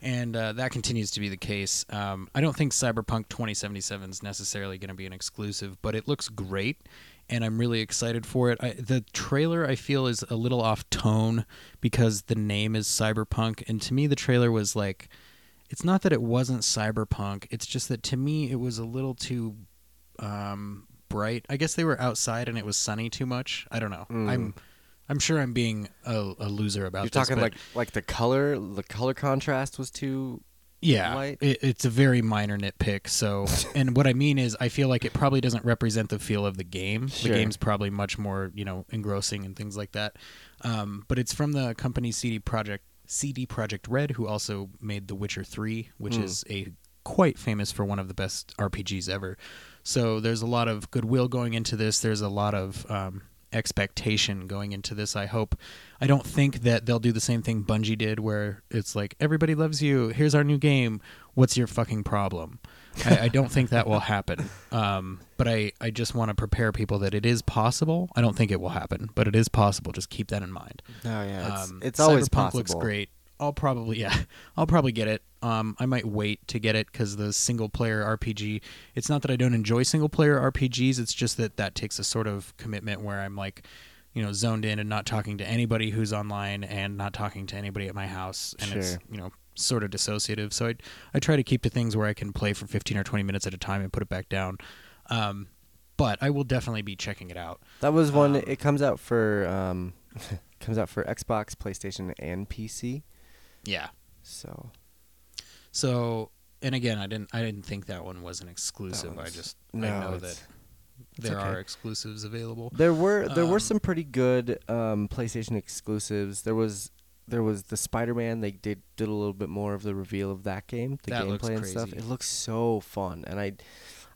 S4: and uh, that continues to be the case. Um, I don't think Cyberpunk 2077 is necessarily going to be an exclusive, but it looks great. and I'm really excited for it. I, the trailer I feel is a little off tone because the name is Cyberpunk, and to me the trailer was like, it's not that it wasn't Cyberpunk. It's just that to me it was a little too um, bright. I guess they were outside and it was sunny too much. I don't know. I'm I'm sure I'm being a, a loser about
S3: You're
S4: this.
S3: talking like like the color, the color contrast was too.
S4: yeah,
S3: light?
S4: it, it's a very minor nitpick. So, and what I mean is, I feel like it probably doesn't represent the feel of the game.
S3: Sure.
S4: The game's probably much more, you know, engrossing and things like that. Um, but it's from the company CD Projekt CD Projekt Red, who also made The Witcher Three, which
S3: Hmm.
S4: is a quite famous for one of the best RPGs ever. So there's a lot of goodwill going into this. There's a lot of um, expectation going into this. I hope. I don't think that they'll do the same thing Bungie did, where it's like everybody loves you. Here's our new game. What's your fucking problem? I, I don't think that will happen. Um, but I, I just want to prepare people that it is possible. I don't think it will happen, but it is possible. Just keep that in mind.
S3: Oh yeah, it's,
S4: Um,
S3: it's always
S4: Cyberpunk
S3: possible.
S4: looks great. I'll probably yeah, I'll probably get it. Um, I might wait to get it because the single player RPG. It's not that I don't enjoy single player RPGs. It's just that that takes a sort of commitment where I'm like, you know, zoned in and not talking to anybody who's online and not talking to anybody at my house, and it's you know sort of dissociative. So I I try to keep to things where I can play for 15 or 20 minutes at a time and put it back down. Um, but I will definitely be checking it out.
S3: That was one.
S4: Um,
S3: it comes out for um, comes out for Xbox, PlayStation, and PC.
S4: Yeah.
S3: So
S4: So, and again, I didn't I didn't think that one was an exclusive. I just
S3: no,
S4: I know that there
S3: okay.
S4: are exclusives available.
S3: there were there were
S4: Um,
S3: some pretty good um, PlayStation exclusives. There was there was the Spider-Man. They did did a little bit more of the reveal of that game, the
S4: That
S3: gameplay and stuff. It looks so fun, and I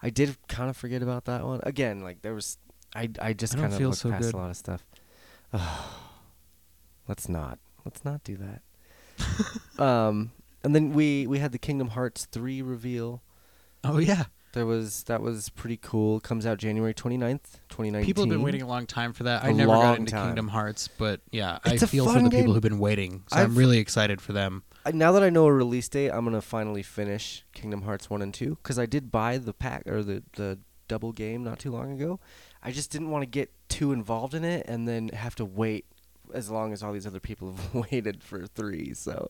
S3: I did kind of forget about that one. Again, like there was I I just kind of looked
S4: so
S3: past
S4: good.
S3: a lot of stuff. let's not let's not do that. um, and then we we had the Kingdom Hearts three reveal.
S4: Oh yeah,
S3: There was that was pretty cool. Comes out January 29th, 2019.
S4: people have been waiting a long time for that. I
S3: A
S4: never got into
S3: time.
S4: Kingdom Hearts, but yeah,
S3: It's
S4: I
S3: a
S4: feel for
S3: fun
S4: the people who've been waiting. So
S3: I've-
S4: I'm really excited for them.
S3: I- Now that I know a release date, I'm gonna finally finish Kingdom Hearts one and two because I did buy the pack or the the double game not too long ago. I just didn't want to get too involved in it and then have to wait as long as all these other people have waited for three. So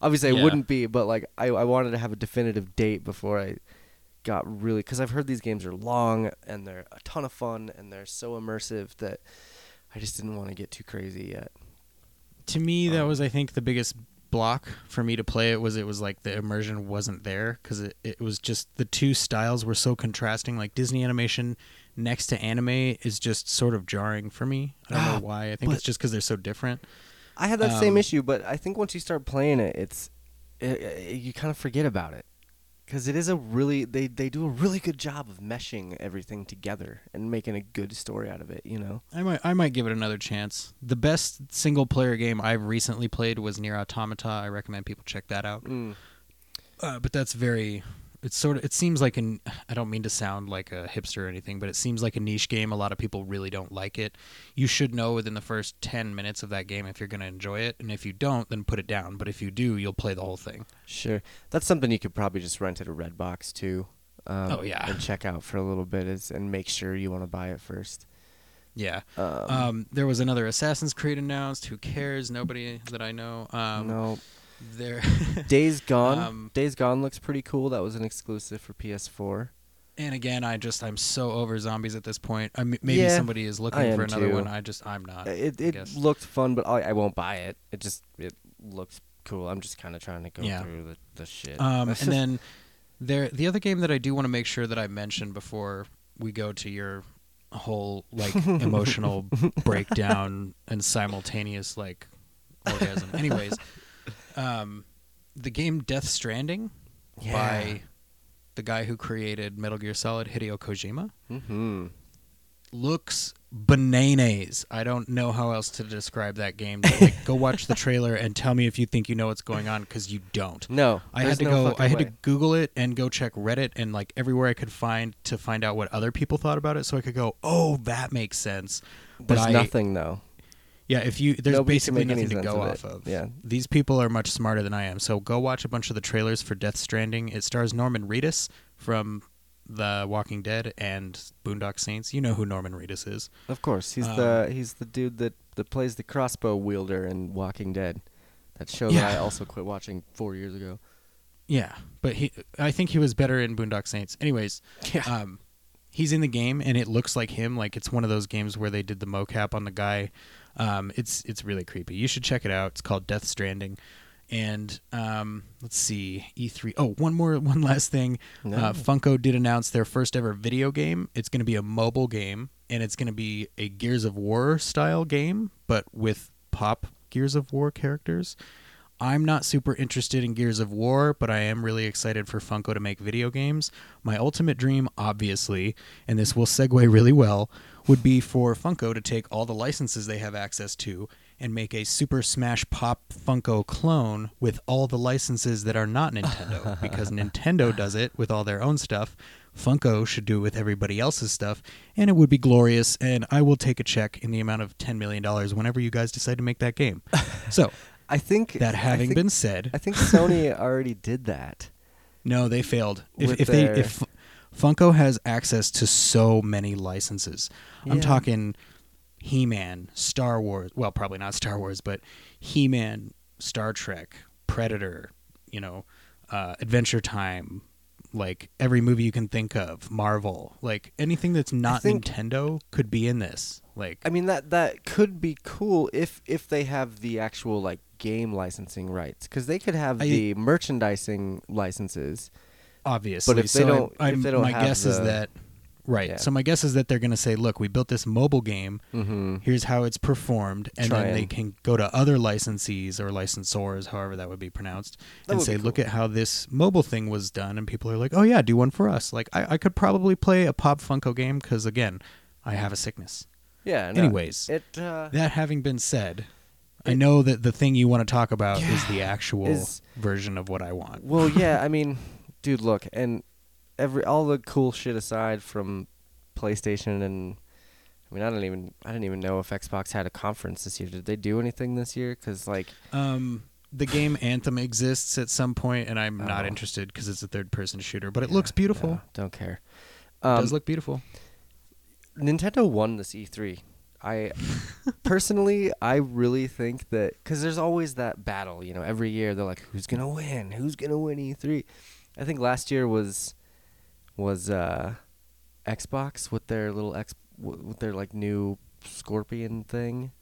S3: obviously
S4: Yeah.
S3: I wouldn't be, but like I I wanted to have a definitive date before I got really because I've heard these games are long and they're a ton of fun and they're so immersive that I just didn't want to get too crazy yet.
S4: To me, that
S3: Um,
S4: was I think the biggest block for me to play it was it was like the immersion wasn't there because it, it was just the two styles were so contrasting like disney animation next to anime is just sort of jarring for me i don't
S3: Ah,
S4: know why i think it's just because they're so different
S3: I had that same
S4: Um,
S3: issue, but I think once you start playing it, it's it, it- you kind of forget about it because it is a really they they do a really good job of meshing everything together and making a good story out of it. You know,
S4: I might I might give it another chance. The best single player game I've recently played was NieR Automata. I recommend people check that out.
S3: mm.
S4: Uh, but that's very it's sort of it seems like an I don't mean to sound like a hipster or anything, but it seems like a niche game. A lot of people really don't like it. You should know within the first 10 minutes of that game if you're going to enjoy it, and if you don't, then put it down. But if you do, you'll play the whole thing.
S3: sure, that's something you could probably just rent at a Redbox too. Um,
S4: Oh, yeah.
S3: and check out for a little bit is and make sure you want to buy it first.
S4: Yeah.
S3: Um,
S4: Um, there was another Assassin's Creed announced. Who cares? Nobody that I know. Um,
S3: no,
S4: There.
S3: Days Gone.
S4: Um,
S3: Days Gone looks pretty cool. That was an exclusive for PS4.
S4: and again, I just I'm so over zombies at this point. I m- maybe
S3: Yeah,
S4: somebody is looking for another
S3: too.
S4: one. I just I'm not.
S3: It it looked fun, but I, I won't buy it. It just it looks cool. I'm just kind of trying to go
S4: Yeah.
S3: through the, the shit.
S4: Um, and then there, the other game that I do want to make sure that I mention before we go to your whole like emotional breakdown and simultaneous like orgasm. Anyways, um, the game Death Stranding
S3: yeah.
S4: by the guy who created Metal Gear Solid, Hideo Kojima,
S3: hmm
S4: looks bananas. I don't know how else to describe that game. Like, go watch the trailer and tell me if you think you know what's going on because you don't.
S3: No,
S4: I had to
S3: no
S4: go. I had
S3: way.
S4: to Google it and go check Reddit and like everywhere I could find to find out what other people thought about it, so I could go, "Oh, that makes sense." But
S3: There's
S4: I,
S3: nothing though.
S4: Yeah, if you there's
S3: Nobody
S4: basically nothing to go
S3: of
S4: off of.
S3: Yeah.
S4: these people are much smarter than I am. So go watch a bunch of the trailers for Death Stranding. It stars Norman Reedus from The Walking Dead and Boondock Saints. You know who Norman Reedus is.
S3: Of course, he's
S4: Um,
S3: the he's the dude that that plays the crossbow wielder in Walking Dead. That show that I also quit watching four years ago.
S4: Yeah, but he I think he was better in Boondock Saints. Anyways,
S3: Yeah.
S4: um he's in the game and it looks like him like it's one of those games where they did the mocap on the guy. Um it's it's really creepy. You should check it out. It's called Death Stranding. And um let's see, E3. Oh, one more one last thing.
S3: No.
S4: Uh, Funko did announce their first ever video game. It's going to be a mobile game and it's going to be a Gears of War style game but with pop Gears of War characters. I'm not super interested in Gears of War, but I am really excited for Funko to make video games. My ultimate dream, obviously, and this will segue really well, would be for Funko to take all the licenses they have access to and make a Super Smash Pop Funko clone with all the licenses that are not Nintendo. because Nintendo does it with all their own stuff. Funko should do it with everybody else's stuff, and it would be glorious. And I will take a check in the amount of $10 million whenever you guys decide to make that game. So,
S3: I think
S4: that having
S3: think-
S4: been said,
S3: I think Sony already did that.
S4: no, they failed. If, if they if Funko has access to so many licenses, I'm talking He-Man, Star Wars. Well, probably not Star Wars, but He-Man, Star Trek, Predator. You know, uh, Adventure Time. Like every movie you can think of, Marvel, like anything that's not
S3: think-
S4: Nintendo could be in this. Like,
S3: I mean that that could be cool if if they have the actual like game licensing rights because they could have
S4: I-
S3: the merchandising licenses.
S4: Obviously.
S3: But if they
S4: so
S3: don't-
S4: I,
S3: if they don't
S4: my guess is that right.
S3: Yeah.
S4: So my guess is that they're going to say, "Look, we built this mobile game.
S3: Mm-hmm.
S4: Here's how it's performed," and
S3: Try
S4: then they can go to other licensees or licensors, however that would be pronounced,
S3: That
S4: and say,
S3: be
S4: "Look at how this mobile thing was done," and people are like, "Oh yeah, do one for us." Like I, I could probably play a Pop Funko game because again, I have a sickness.
S3: Yeah. no,
S4: Anyways,
S3: it uh,
S4: that having been said. I know that the thing you want to talk about is the actual
S3: is-
S4: version of what I want.
S3: Well, yeah, I mean, dude, look, and every all the cool shit aside from PlayStation and I mean, I don't even I didn't even know if Xbox had a conference this year. Did they do anything this year? Cuz like
S4: Um, the game Anthem exists at some point, and I'm not
S3: Oh.
S4: interested because it's a third-person shooter. But it
S3: yeah,
S4: looks beautiful.
S3: no, don't care.
S4: it
S3: Um,
S4: does look beautiful.
S3: Nintendo won this E3. I personally, I really think that because there's always that battle. You know, every year they're like, "Who's gonna win? Who's gonna win E3?" I think last year was was uh, Xbox with their little X with their like new Scorpion thing.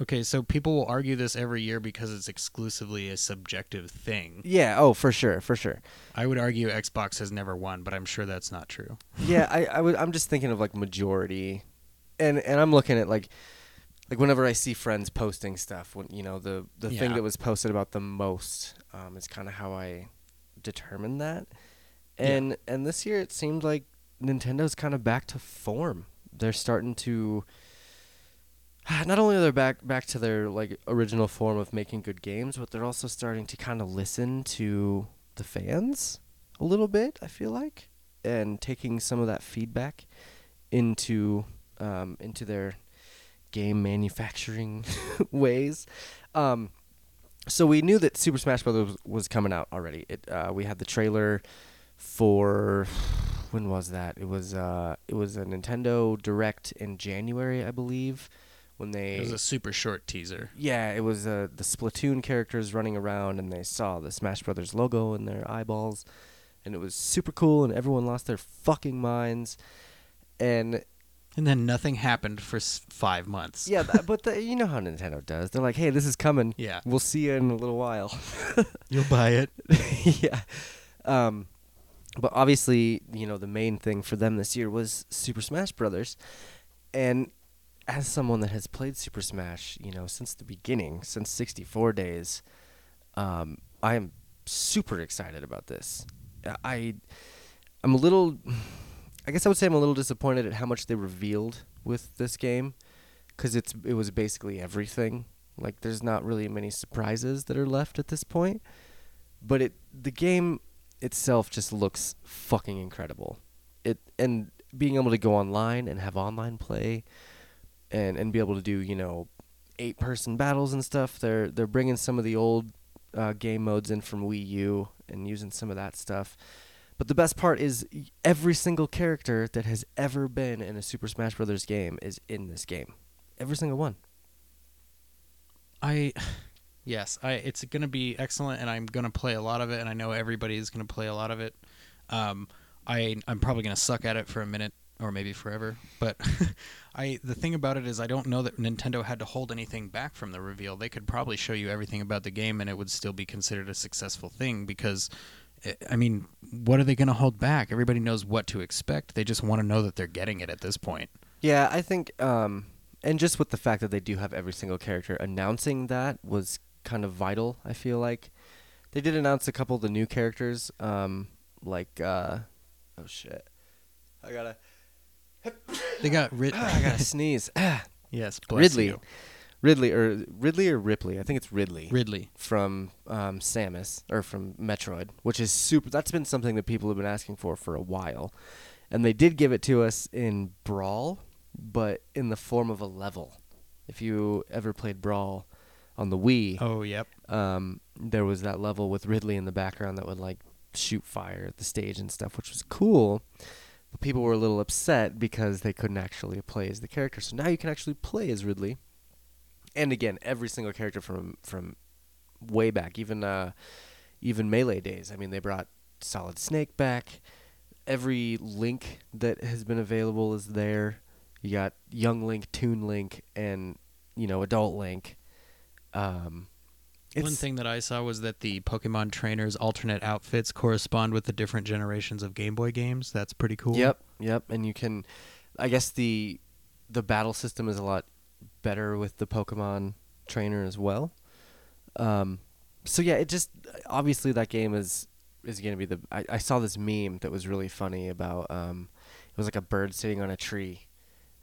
S4: Okay, so people will argue this every year because it's exclusively a subjective thing.
S3: Yeah. Oh, for sure, for sure.
S4: I would argue Xbox has never won, but I'm sure that's not true.
S3: yeah, I, I would, I'm just thinking of like majority, and and I'm looking at like, like whenever I see friends posting stuff, when you know the the thing that was posted about the most, um, is kind of how I determine that,
S4: Yeah.
S3: and and this year it seemed like Nintendo's kind of back to form. They're starting to. Not only are they back back to their like original form of making good games, but they're also starting to kind of listen to the fans a little bit. I feel like, and taking some of that feedback into um, into their game manufacturing ways. Um, so we knew that Super Smash Bros. was, was coming out already. It uh, we had the trailer for when was that? It was uh, it was a Nintendo Direct in January, I believe, when they
S4: It was a super short teaser.
S3: yeah, it was uh, the Splatoon characters running around, and they saw the Smash Brothers logo in their eyeballs, and it was super cool, and everyone lost their fucking minds. And
S4: And then nothing happened for s- five months.
S3: yeah, th- but the, you know how Nintendo does. They're like, "Hey, this is coming.
S4: Yeah.
S3: We'll see you in a little while."
S4: You'll buy it.
S3: yeah. Um, but obviously, you know, the main thing for them this year was Super Smash Brothers, and as someone that has played Super Smash, you know, since the beginning, since 64 days, um, I am super excited about this. I, I'm a little, I guess I would say I'm a little disappointed at how much they revealed with this game, because it's it was basically everything. Like, there's not really many surprises that are left at this point but it the game itself just looks fucking incredible. It and being able to go online and have online play and and be able to do, you know, eight person battles and stuff. They're they're bringing some of the old uh, game modes in from Wii U and using some of that stuff. But the best part is every single character that has ever been in a Super Smash Brothers game is in this game. Every single one.
S4: I yes, I it's going to be excellent and I'm going to play a lot of it and I know everybody is going to play a lot of it. Um I I'm probably going to suck at it for a minute or maybe forever, but I the thing about it is I don't know that Nintendo had to hold anything back from the reveal. They could probably show you everything about the game and it would still be considered a successful thing because I mean, what are they going to hold back? Everybody knows what to expect. They just want to know that they're getting it at this point.
S3: Yeah, I think, um, and just with the fact that they do have every single character, announcing that was kind of vital. I feel like they did announce a couple of the new characters, um, like uh, oh shit, I gotta,
S4: They got Rid-
S3: I gotta sneeze. Ah,
S4: yes, bless
S3: Ridley,
S4: you.
S3: Ridley or Ridley or Ripley. I think it's Ridley.
S4: Ridley.
S3: from um, Samus or from Metroid, which is super. That's been something that people have been asking for for a while, and they did give it to us in Brawl, but in the form of a level. If you ever played Brawl on the Wii,
S4: Oh, yep.
S3: um, there was that level with Ridley in the background that would like shoot fire at the stage and stuff, which was cool. But people were a little upset because they couldn't actually play as the character. So now you can actually play as Ridley. And again, every single character from from way back, even uh, even Melee days. I mean, they brought Solid Snake back. Every Link that has been available is there. You got Young Link, Toon Link, and you know Adult Link. Um,
S4: One thing that I saw was that the Pokemon trainers' alternate outfits correspond with the different generations of Game Boy games. That's pretty cool.
S3: Yep, yep, and you can. I guess the the battle system is a lot better with the Pokemon trainer as well. Um, so yeah, it just obviously that game is is gonna be the. I, I saw this meme that was really funny about. Um, it was like a bird sitting on a tree,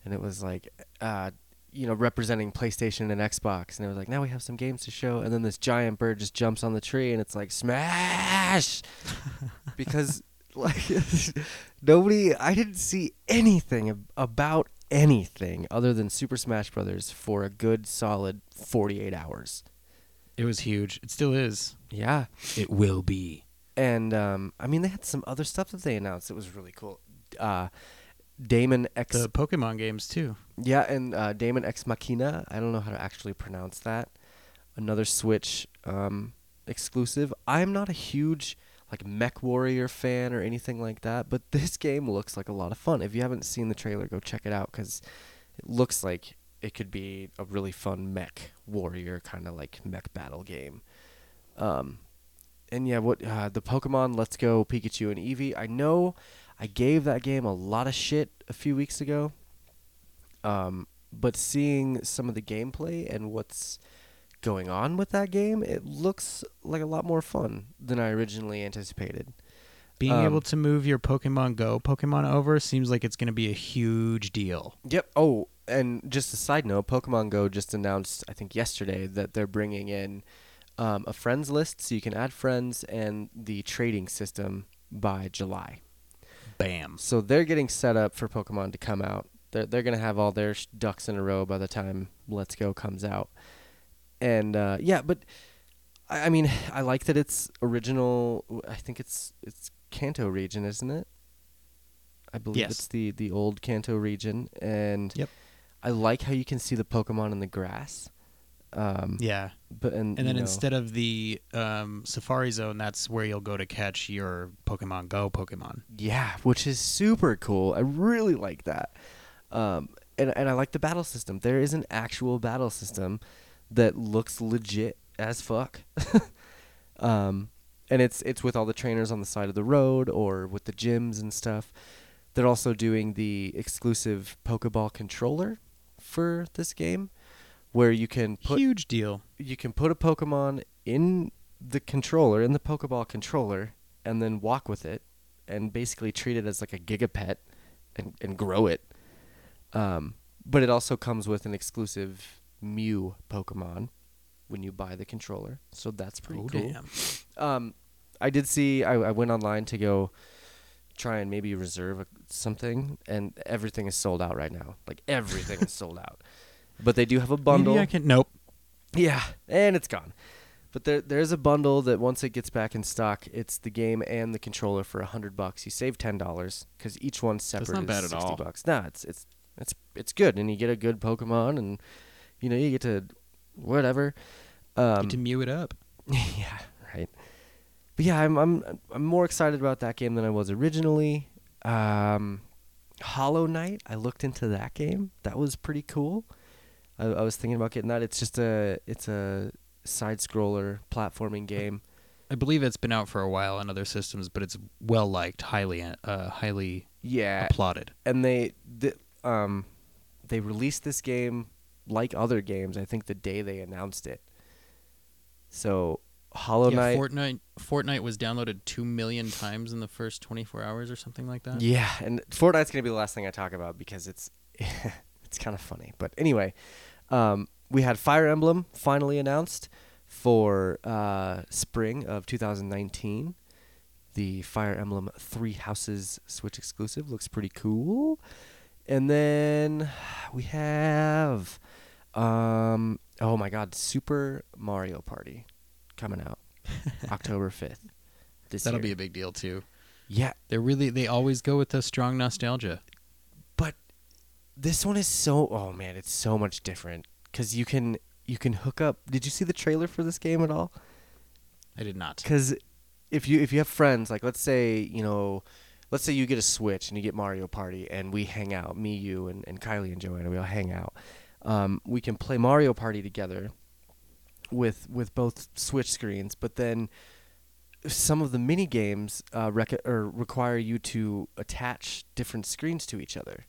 S3: and it was like, uh, you know, representing PlayStation and Xbox, and it was like, now we have some games to show, and then this giant bird just jumps on the tree, and it's like smash, because like nobody, I didn't see anything ab- about anything other than Super Smash Brothers for a good solid 48 hours.
S4: It was huge. It still is.
S3: Yeah.
S4: It will be.
S3: And um, I mean, they had some other stuff that they announced. It was really cool. Uh, Daemon X,
S4: The Pokemon games too.
S3: yeah, and uh, Daemon X Machina. I don't know how to actually pronounce that. Another Switch um, exclusive. I'm not a huge like Mech Warrior fan or anything like that, but this game looks like a lot of fun. If you haven't seen the trailer, go check it out because it looks like it could be a really fun Mech Warrior kind of like mech battle game. Um, and yeah, what uh, the Pokemon Let's Go Pikachu and Eevee. I know I gave that game a lot of shit a few weeks ago. Um, but seeing some of the gameplay and what's going on with that game, it looks like a lot more fun than I originally anticipated.
S4: Being
S3: Um,
S4: able to move your Pokemon Go Pokemon over seems like it's going to be a huge deal.
S3: Yep. Oh, and just a side note, Pokemon Go just announced, I think yesterday, that they're bringing in um, a friends list, so you can add friends, and the trading system by July.
S4: Bam.
S3: So they're getting set up for Pokemon to come out. They're they're gonna have all their sh- ducks in a row by the time Let's Go comes out. And uh, yeah, but I, I mean, I like that it's original. I think it's it's Kanto region, isn't it? I believe
S4: Yes.
S3: it's the the old Kanto region, and
S4: Yep.
S3: I like how you can see the Pokemon in the grass. Um,
S4: Yeah.
S3: but and
S4: And then
S3: know,
S4: instead of the um, Safari Zone, that's where you'll go to catch your Pokemon Go Pokemon.
S3: Yeah, which is super cool. I really like that. Um, and and I like the battle system. There is an actual battle system that looks legit as fuck. um, and it's it's with all the trainers on the side of the road or with the gyms and stuff. They're also doing the exclusive Pokeball controller for this game, where you can put
S4: huge deal.
S3: you can put a Pokemon in the controller, in the Pokeball controller, and then walk with it, and basically treat it as like a Gigapet, and and grow it. Um, but it also comes with an exclusive Mew Pokemon when you buy the controller, so that's pretty
S4: Oh,
S3: cool. Um, I did see. I, I went online to go try and maybe reserve a, something, and everything is sold out right now. Like everything is sold out. But they do have a bundle.
S4: Maybe I can. Nope.
S3: Yeah, and it's gone. But there there's a bundle that once it gets back in stock, it's the game and the controller for a hundred bucks. You save ten dollars because each one's separate.
S4: That's not
S3: is
S4: bad at
S3: 60
S4: all.
S3: bucks. Nah, it's it's it's it's good, and you get a good Pokemon, and you know you get to whatever. Um,
S4: Get to mew it up.
S3: yeah, right. But yeah, I'm I'm I'm more excited about that game than I was originally. Um, Hollow Knight, I looked into that game. That was pretty cool. I, I was thinking about getting that. It's just a it's a side scroller platforming game.
S4: I believe it's been out for a while on other systems, but it's well liked, highly uh, highly
S3: Yeah,
S4: applauded.
S3: and they the, um they released this game like other games. I think the day they announced it. So Hollow
S4: yeah,
S3: Knight.
S4: Fortnite Fortnite was downloaded two million times in the first 24 hours or something like that.
S3: Yeah, and Fortnite's gonna be the last thing I talk about because it's it's kind of funny. But anyway, um, we had Fire Emblem finally announced for uh, spring of 2019. The Fire Emblem Three Houses Switch exclusive looks pretty cool. And then we have, um, oh my God, Super Mario Party coming out October 5th. This
S4: That'll
S3: year.
S4: be a big deal too.
S3: yeah,
S4: they're really they always go with the strong nostalgia.
S3: but this one is so oh man it's so much different because you can you can hook up did you see the trailer for this game at all
S4: I did not.
S3: because if you if you have friends like let's say you know let's say you get a switch and you get mario party and we hang out me you and, and kylie and joanna we all hang out um, we can play mario party together with with both switch screens but then some of the mini games uh, rec- or require you to attach different screens to each other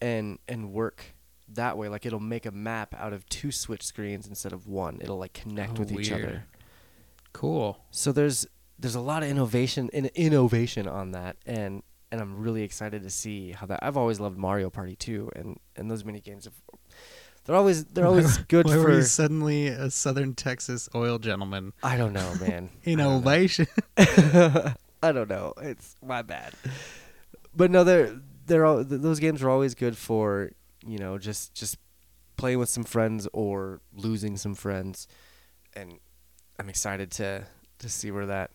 S3: and and work that way. Like it'll make a map out of two switch screens instead of one. It'll like connect
S4: Oh,
S3: with each other.
S4: Cool.
S3: so there's there's a lot of innovation in innovation on that and and I'm really excited to see how that I've always loved Mario Party too and and those mini games have they're always they're always good
S4: Why
S3: for
S4: were you suddenly a Southern Texas oil gentleman?
S3: I don't know man I don't know.
S4: Innovation.
S3: I don't know. It's my bad. But no, they're they're all, th- those games are always good for you know just just playing with some friends or losing some friends, and I'm excited to to see where that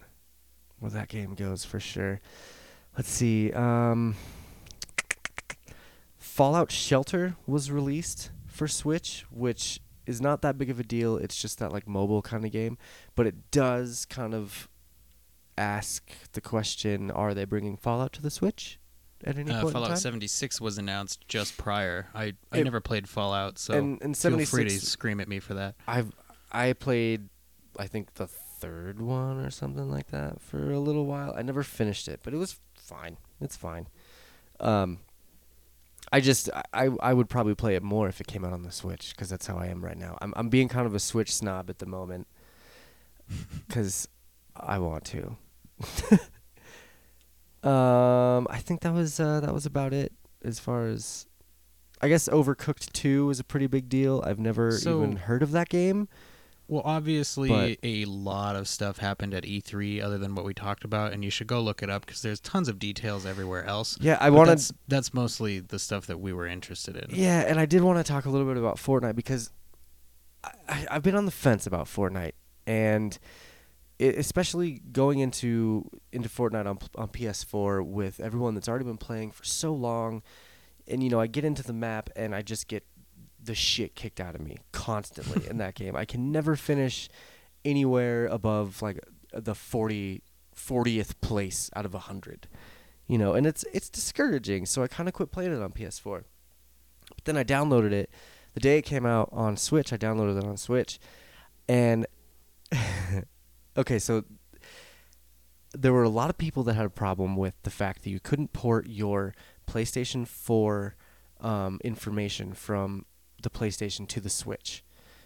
S3: where that game goes for sure. Let's see. Um, Fallout Shelter was released for Switch, which is not that big of a deal. It's just that like mobile kind of game, but it does kind of ask the question: Are they bringing Fallout to the Switch at any
S4: Uh,
S3: point
S4: Fallout 76 was announced just prior. I I
S3: It-
S4: never played Fallout, so
S3: and and
S4: feel free to scream at me for that.
S3: I've I played I think the third one or something like that for a little while. I never finished it, but it was fine. It's fine. Um I just I I would probably play it more if it came out on the Switch cuz that's how I am right now. I'm I'm being kind of a Switch snob at the moment cuz I want to. um I think that was uh that was about it as far as I guess Overcooked 2 is a pretty big deal. I've never
S4: So-
S3: even heard of that game.
S4: Well, obviously,
S3: But-
S4: a lot of stuff happened at E3 other than what we talked about, and you should go look it up because there's tons of details everywhere else.
S3: Yeah, I wanted
S4: That's, that's mostly the stuff that we were interested in.
S3: Yeah, and I did want to talk a little bit about Fortnite because I, I've been on the fence about Fortnite, and it, especially going into into Fortnite on on PS4 with everyone that's already been playing for so long, and you know I get into the map and I just get the shit kicked out of me constantly in that game. I can never finish anywhere above like the 40 40th place out of 100 you know and it's it's discouraging. So i kind of quit playing it on ps4 but then i downloaded it. The day it came out on switch i downloaded it on switch. And okay so there were a lot of people that had a problem with the fact that you couldn't port your playstation 4 um, information from the playstation to the switch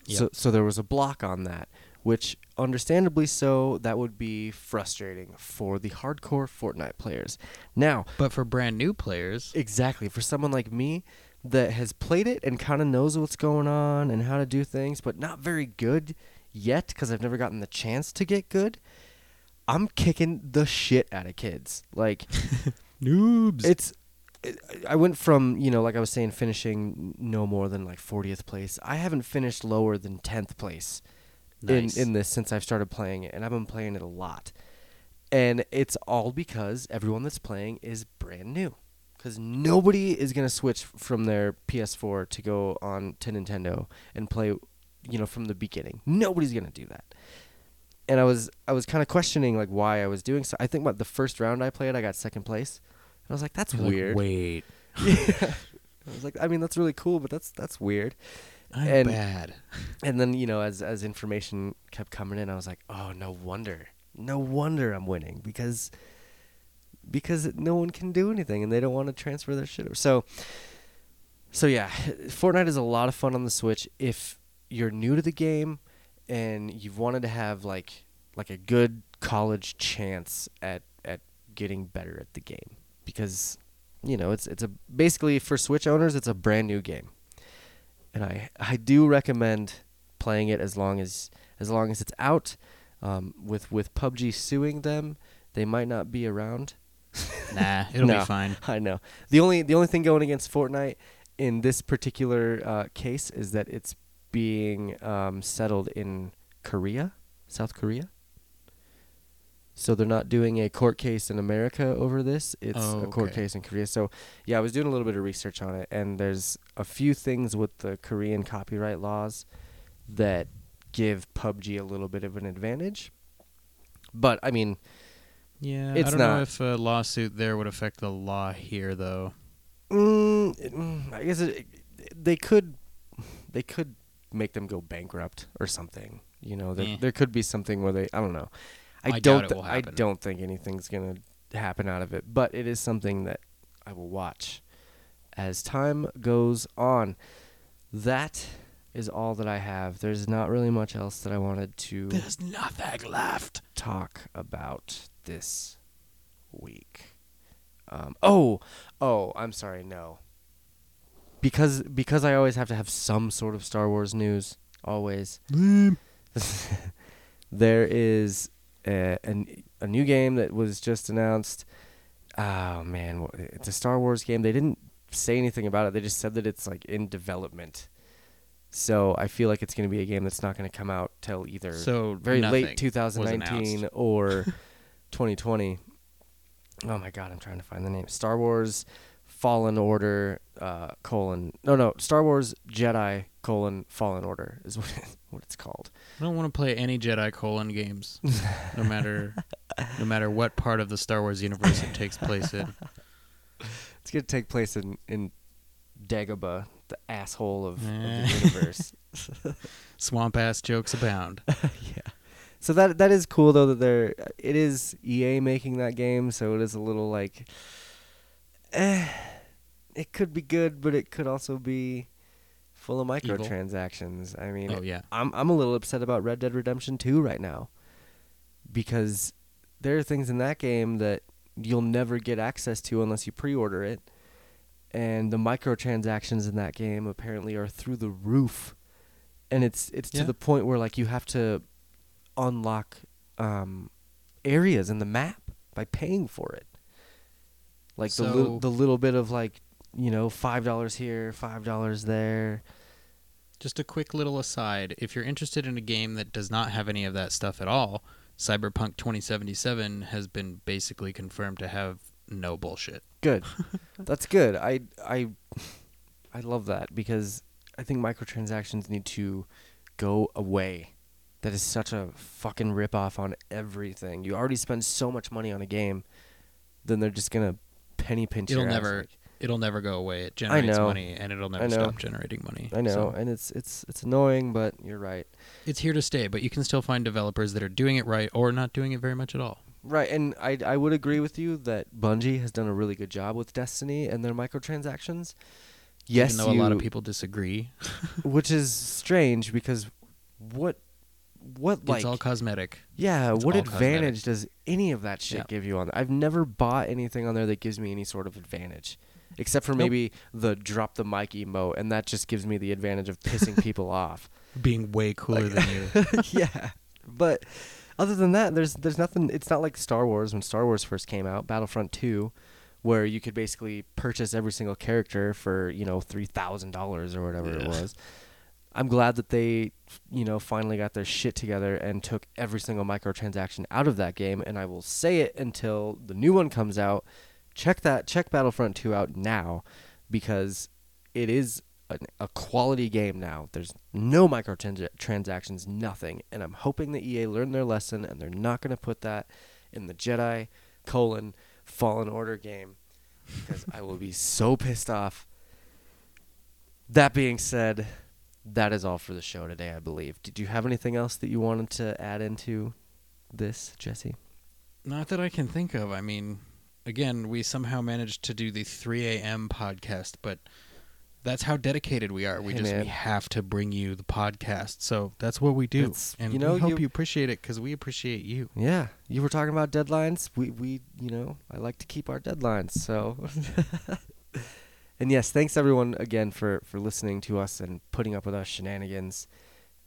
S3: so, so there was a block on that which understandably so that would be frustrating for the hardcore fortnite players now
S4: But for brand new players,
S3: Exactly. For someone like me that has played it and kind of knows what's going on and how to do things, but not very good yet because I've never gotten the chance to get good, I'm kicking the shit out of kids. Like,
S4: noobs.
S3: it's. I went from, you know, like I was saying, finishing no more than like 40th place. I haven't finished lower than 10th place
S4: Nice.
S3: in in this since I've started playing it, and I've been playing it a lot. And it's all because everyone that's playing is brand new. Because nobody is gonna switch from their PS4 to go on to Nintendo and play, you know, from the beginning. Nobody's gonna do that. And I was I was kind of questioning like why I was doing so. I think what the first round I played, I got second place. I was like, that's
S4: You're like,
S3: weird.
S4: Wait,
S3: I was like, I mean, that's really cool, but that's that's weird.
S4: I'm
S3: And-
S4: bad.
S3: And then you know, as as information kept coming in, I was like, oh, no wonder, no wonder I'm winning because because no one can do anything and they don't want to transfer their shit. over. So so yeah, Fortnite is a lot of fun on the Switch if you're new to the game and you've wanted to have like like a good college chance at at getting better at the game because you know it's it's a basically for Switch owners it's a brand new game and I I do recommend playing it as long as as long as it's out. Um, with with PUBG suing them, they might not be around.
S4: Nah, it'll
S3: No.
S4: be fine.
S3: I know the only the only thing going against Fortnite in this particular uh, case is that it's being um, settled in Korea, South Korea. So they're not doing a court case in America over this. It's
S4: Oh,
S3: a court
S4: okay.
S3: case in Korea. So yeah, I was doing a little bit of research on it, and there's a few things with the Korean copyright laws that give PUBG a little bit of an advantage. But I mean,
S4: Yeah,
S3: It's
S4: I don't
S3: not.
S4: know if a lawsuit there would affect the law here, though.
S3: Mm, it- mm, I guess it, they could they could make them go bankrupt or something. You know, there,
S4: Eh.
S3: there could be something where they I don't know. I,
S4: I
S3: don't
S4: will
S3: I don't think anything's going to happen out of it, but it is something that I will watch as time goes on. That is all that I have. There's not really much else that I wanted to
S4: There's nothing left.
S3: talk about this week. Um, oh, oh, I'm sorry, no. Because because I always have to have some sort of Star Wars news. Always. there is a, a new game that was just announced. Oh man, it's a Star Wars game. They didn't say anything about it. They just said that it's like in development. So I feel like it's going to be a game that's not going to come out till either
S4: So
S3: very late 2019 or 2020. Oh my god, I'm trying to find the name. Star Wars Fallen Order uh, colon no no Star Wars Jedi colon Fallen Order is what it, what it's called.
S4: I don't want to play any Jedi colon games, no matter no matter what part of the Star Wars universe it takes place in.
S3: It's gonna take place in in Dagobah, the asshole of, of
S4: Eh.
S3: the universe.
S4: Swamp ass jokes abound.
S3: yeah. So that that is cool though that they're it is EA making that game, so it is a little like eh, it could be good, but it could also be full of
S4: Evil.
S3: microtransactions. I mean,
S4: Oh yeah,
S3: I'm I'm a little upset about Red Dead Redemption 2 right now because there are things in that game that you'll never get access to unless you pre-order it. And the microtransactions in that game apparently are through the roof. And it's it's to the point where like you have to unlock um, areas in the map by paying for it. Like the
S4: So-
S3: little the little bit of like, you know, $5 here, $5 there.
S4: Just a quick little aside: if you're interested in a game that does not have any of that stuff at all, Cyberpunk 2077 has been basically confirmed to have no bullshit.
S3: Good. That's good. I I I love that because I think microtransactions need to go away. That is such a fucking ripoff on everything. You already spend so much money on a game, then they're just gonna penny pinch
S4: It'll never-
S3: like-
S4: It'll never go away. It generates money, and it'll never stop generating money.
S3: I know,
S4: So
S3: and it's it's it's annoying, but you're right.
S4: it's here to stay. But you can still find developers that are doing it right or not doing it very much at all.
S3: Right, and I I would agree with you that Bungie has done a really good job with Destiny and their microtransactions. Yes,
S4: Even though a lot of people disagree,
S3: which is strange because what what like
S4: it's all cosmetic.
S3: Yeah,
S4: It's
S3: what advantage does any of that shit
S4: Yeah.
S3: give you on? I've never bought anything on there that gives me any sort of advantage, except for
S4: Nope.
S3: maybe the drop the mic emote, and that just gives me the advantage of pissing people off.
S4: Being way cooler than you.
S3: yeah, but other than that, there's there's nothing. It's not like Star Wars when Star Wars first came out, Battlefront Two, where you could basically purchase every single character for you know three thousand dollars or whatever it was. I'm glad that they, you know, finally got their shit together and took every single microtransaction out of that game. And I will say it until the new one comes out. Check that, check Battlefront 2 out now, because it is a, a quality game now. There's no microtransactions, nothing. And I'm hoping that EA learned their lesson and they're not going to put that in the Jedi colon Fallen Order game because I will be so pissed off. That being said, that is all for the show today, I believe. Did you have anything else that you wanted to add into this, Jesse?
S4: Not that I can think of. I mean, again, we somehow managed to do the 3 a.m. podcast, but that's how dedicated we are. We
S3: Hey,
S4: just
S3: man.
S4: we have to bring you the podcast. So that's what we do.
S3: It's-
S4: and
S3: you know,
S4: we hope
S3: you-
S4: you, appreciate it because we appreciate you.
S3: Yeah, you were talking about deadlines. We we you know I like to keep our deadlines. So, and yes, thanks everyone again for for listening to us and putting up with us shenanigans,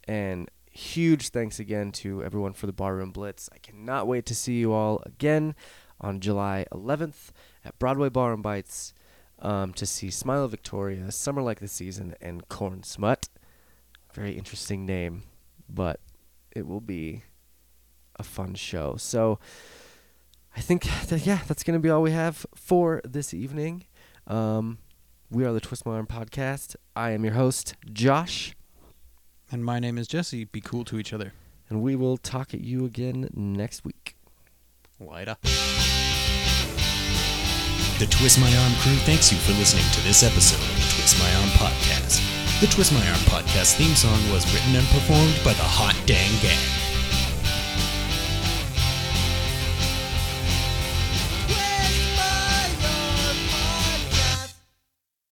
S3: and huge thanks again to everyone for the barroom blitz. I cannot wait to see you all again on July 11th at Broadway Bar and Bites um, to see Smile of Victoria, Summer Like the Season, and Corn Smut. Very interesting name, but it will be a fun show. So I think that yeah, that's gonna be all we have for this evening. Um, we are the Twist My Arm podcast. I am your host, Josh,
S4: And my name is Jesse. Be cool to each other.
S3: and we will talk at you again next week.
S4: Up.
S2: The Twist My Arm crew thanks you for listening to this episode of the Twist My Arm podcast. The Twist My Arm podcast theme song was written and performed by the Hot Dang Gang.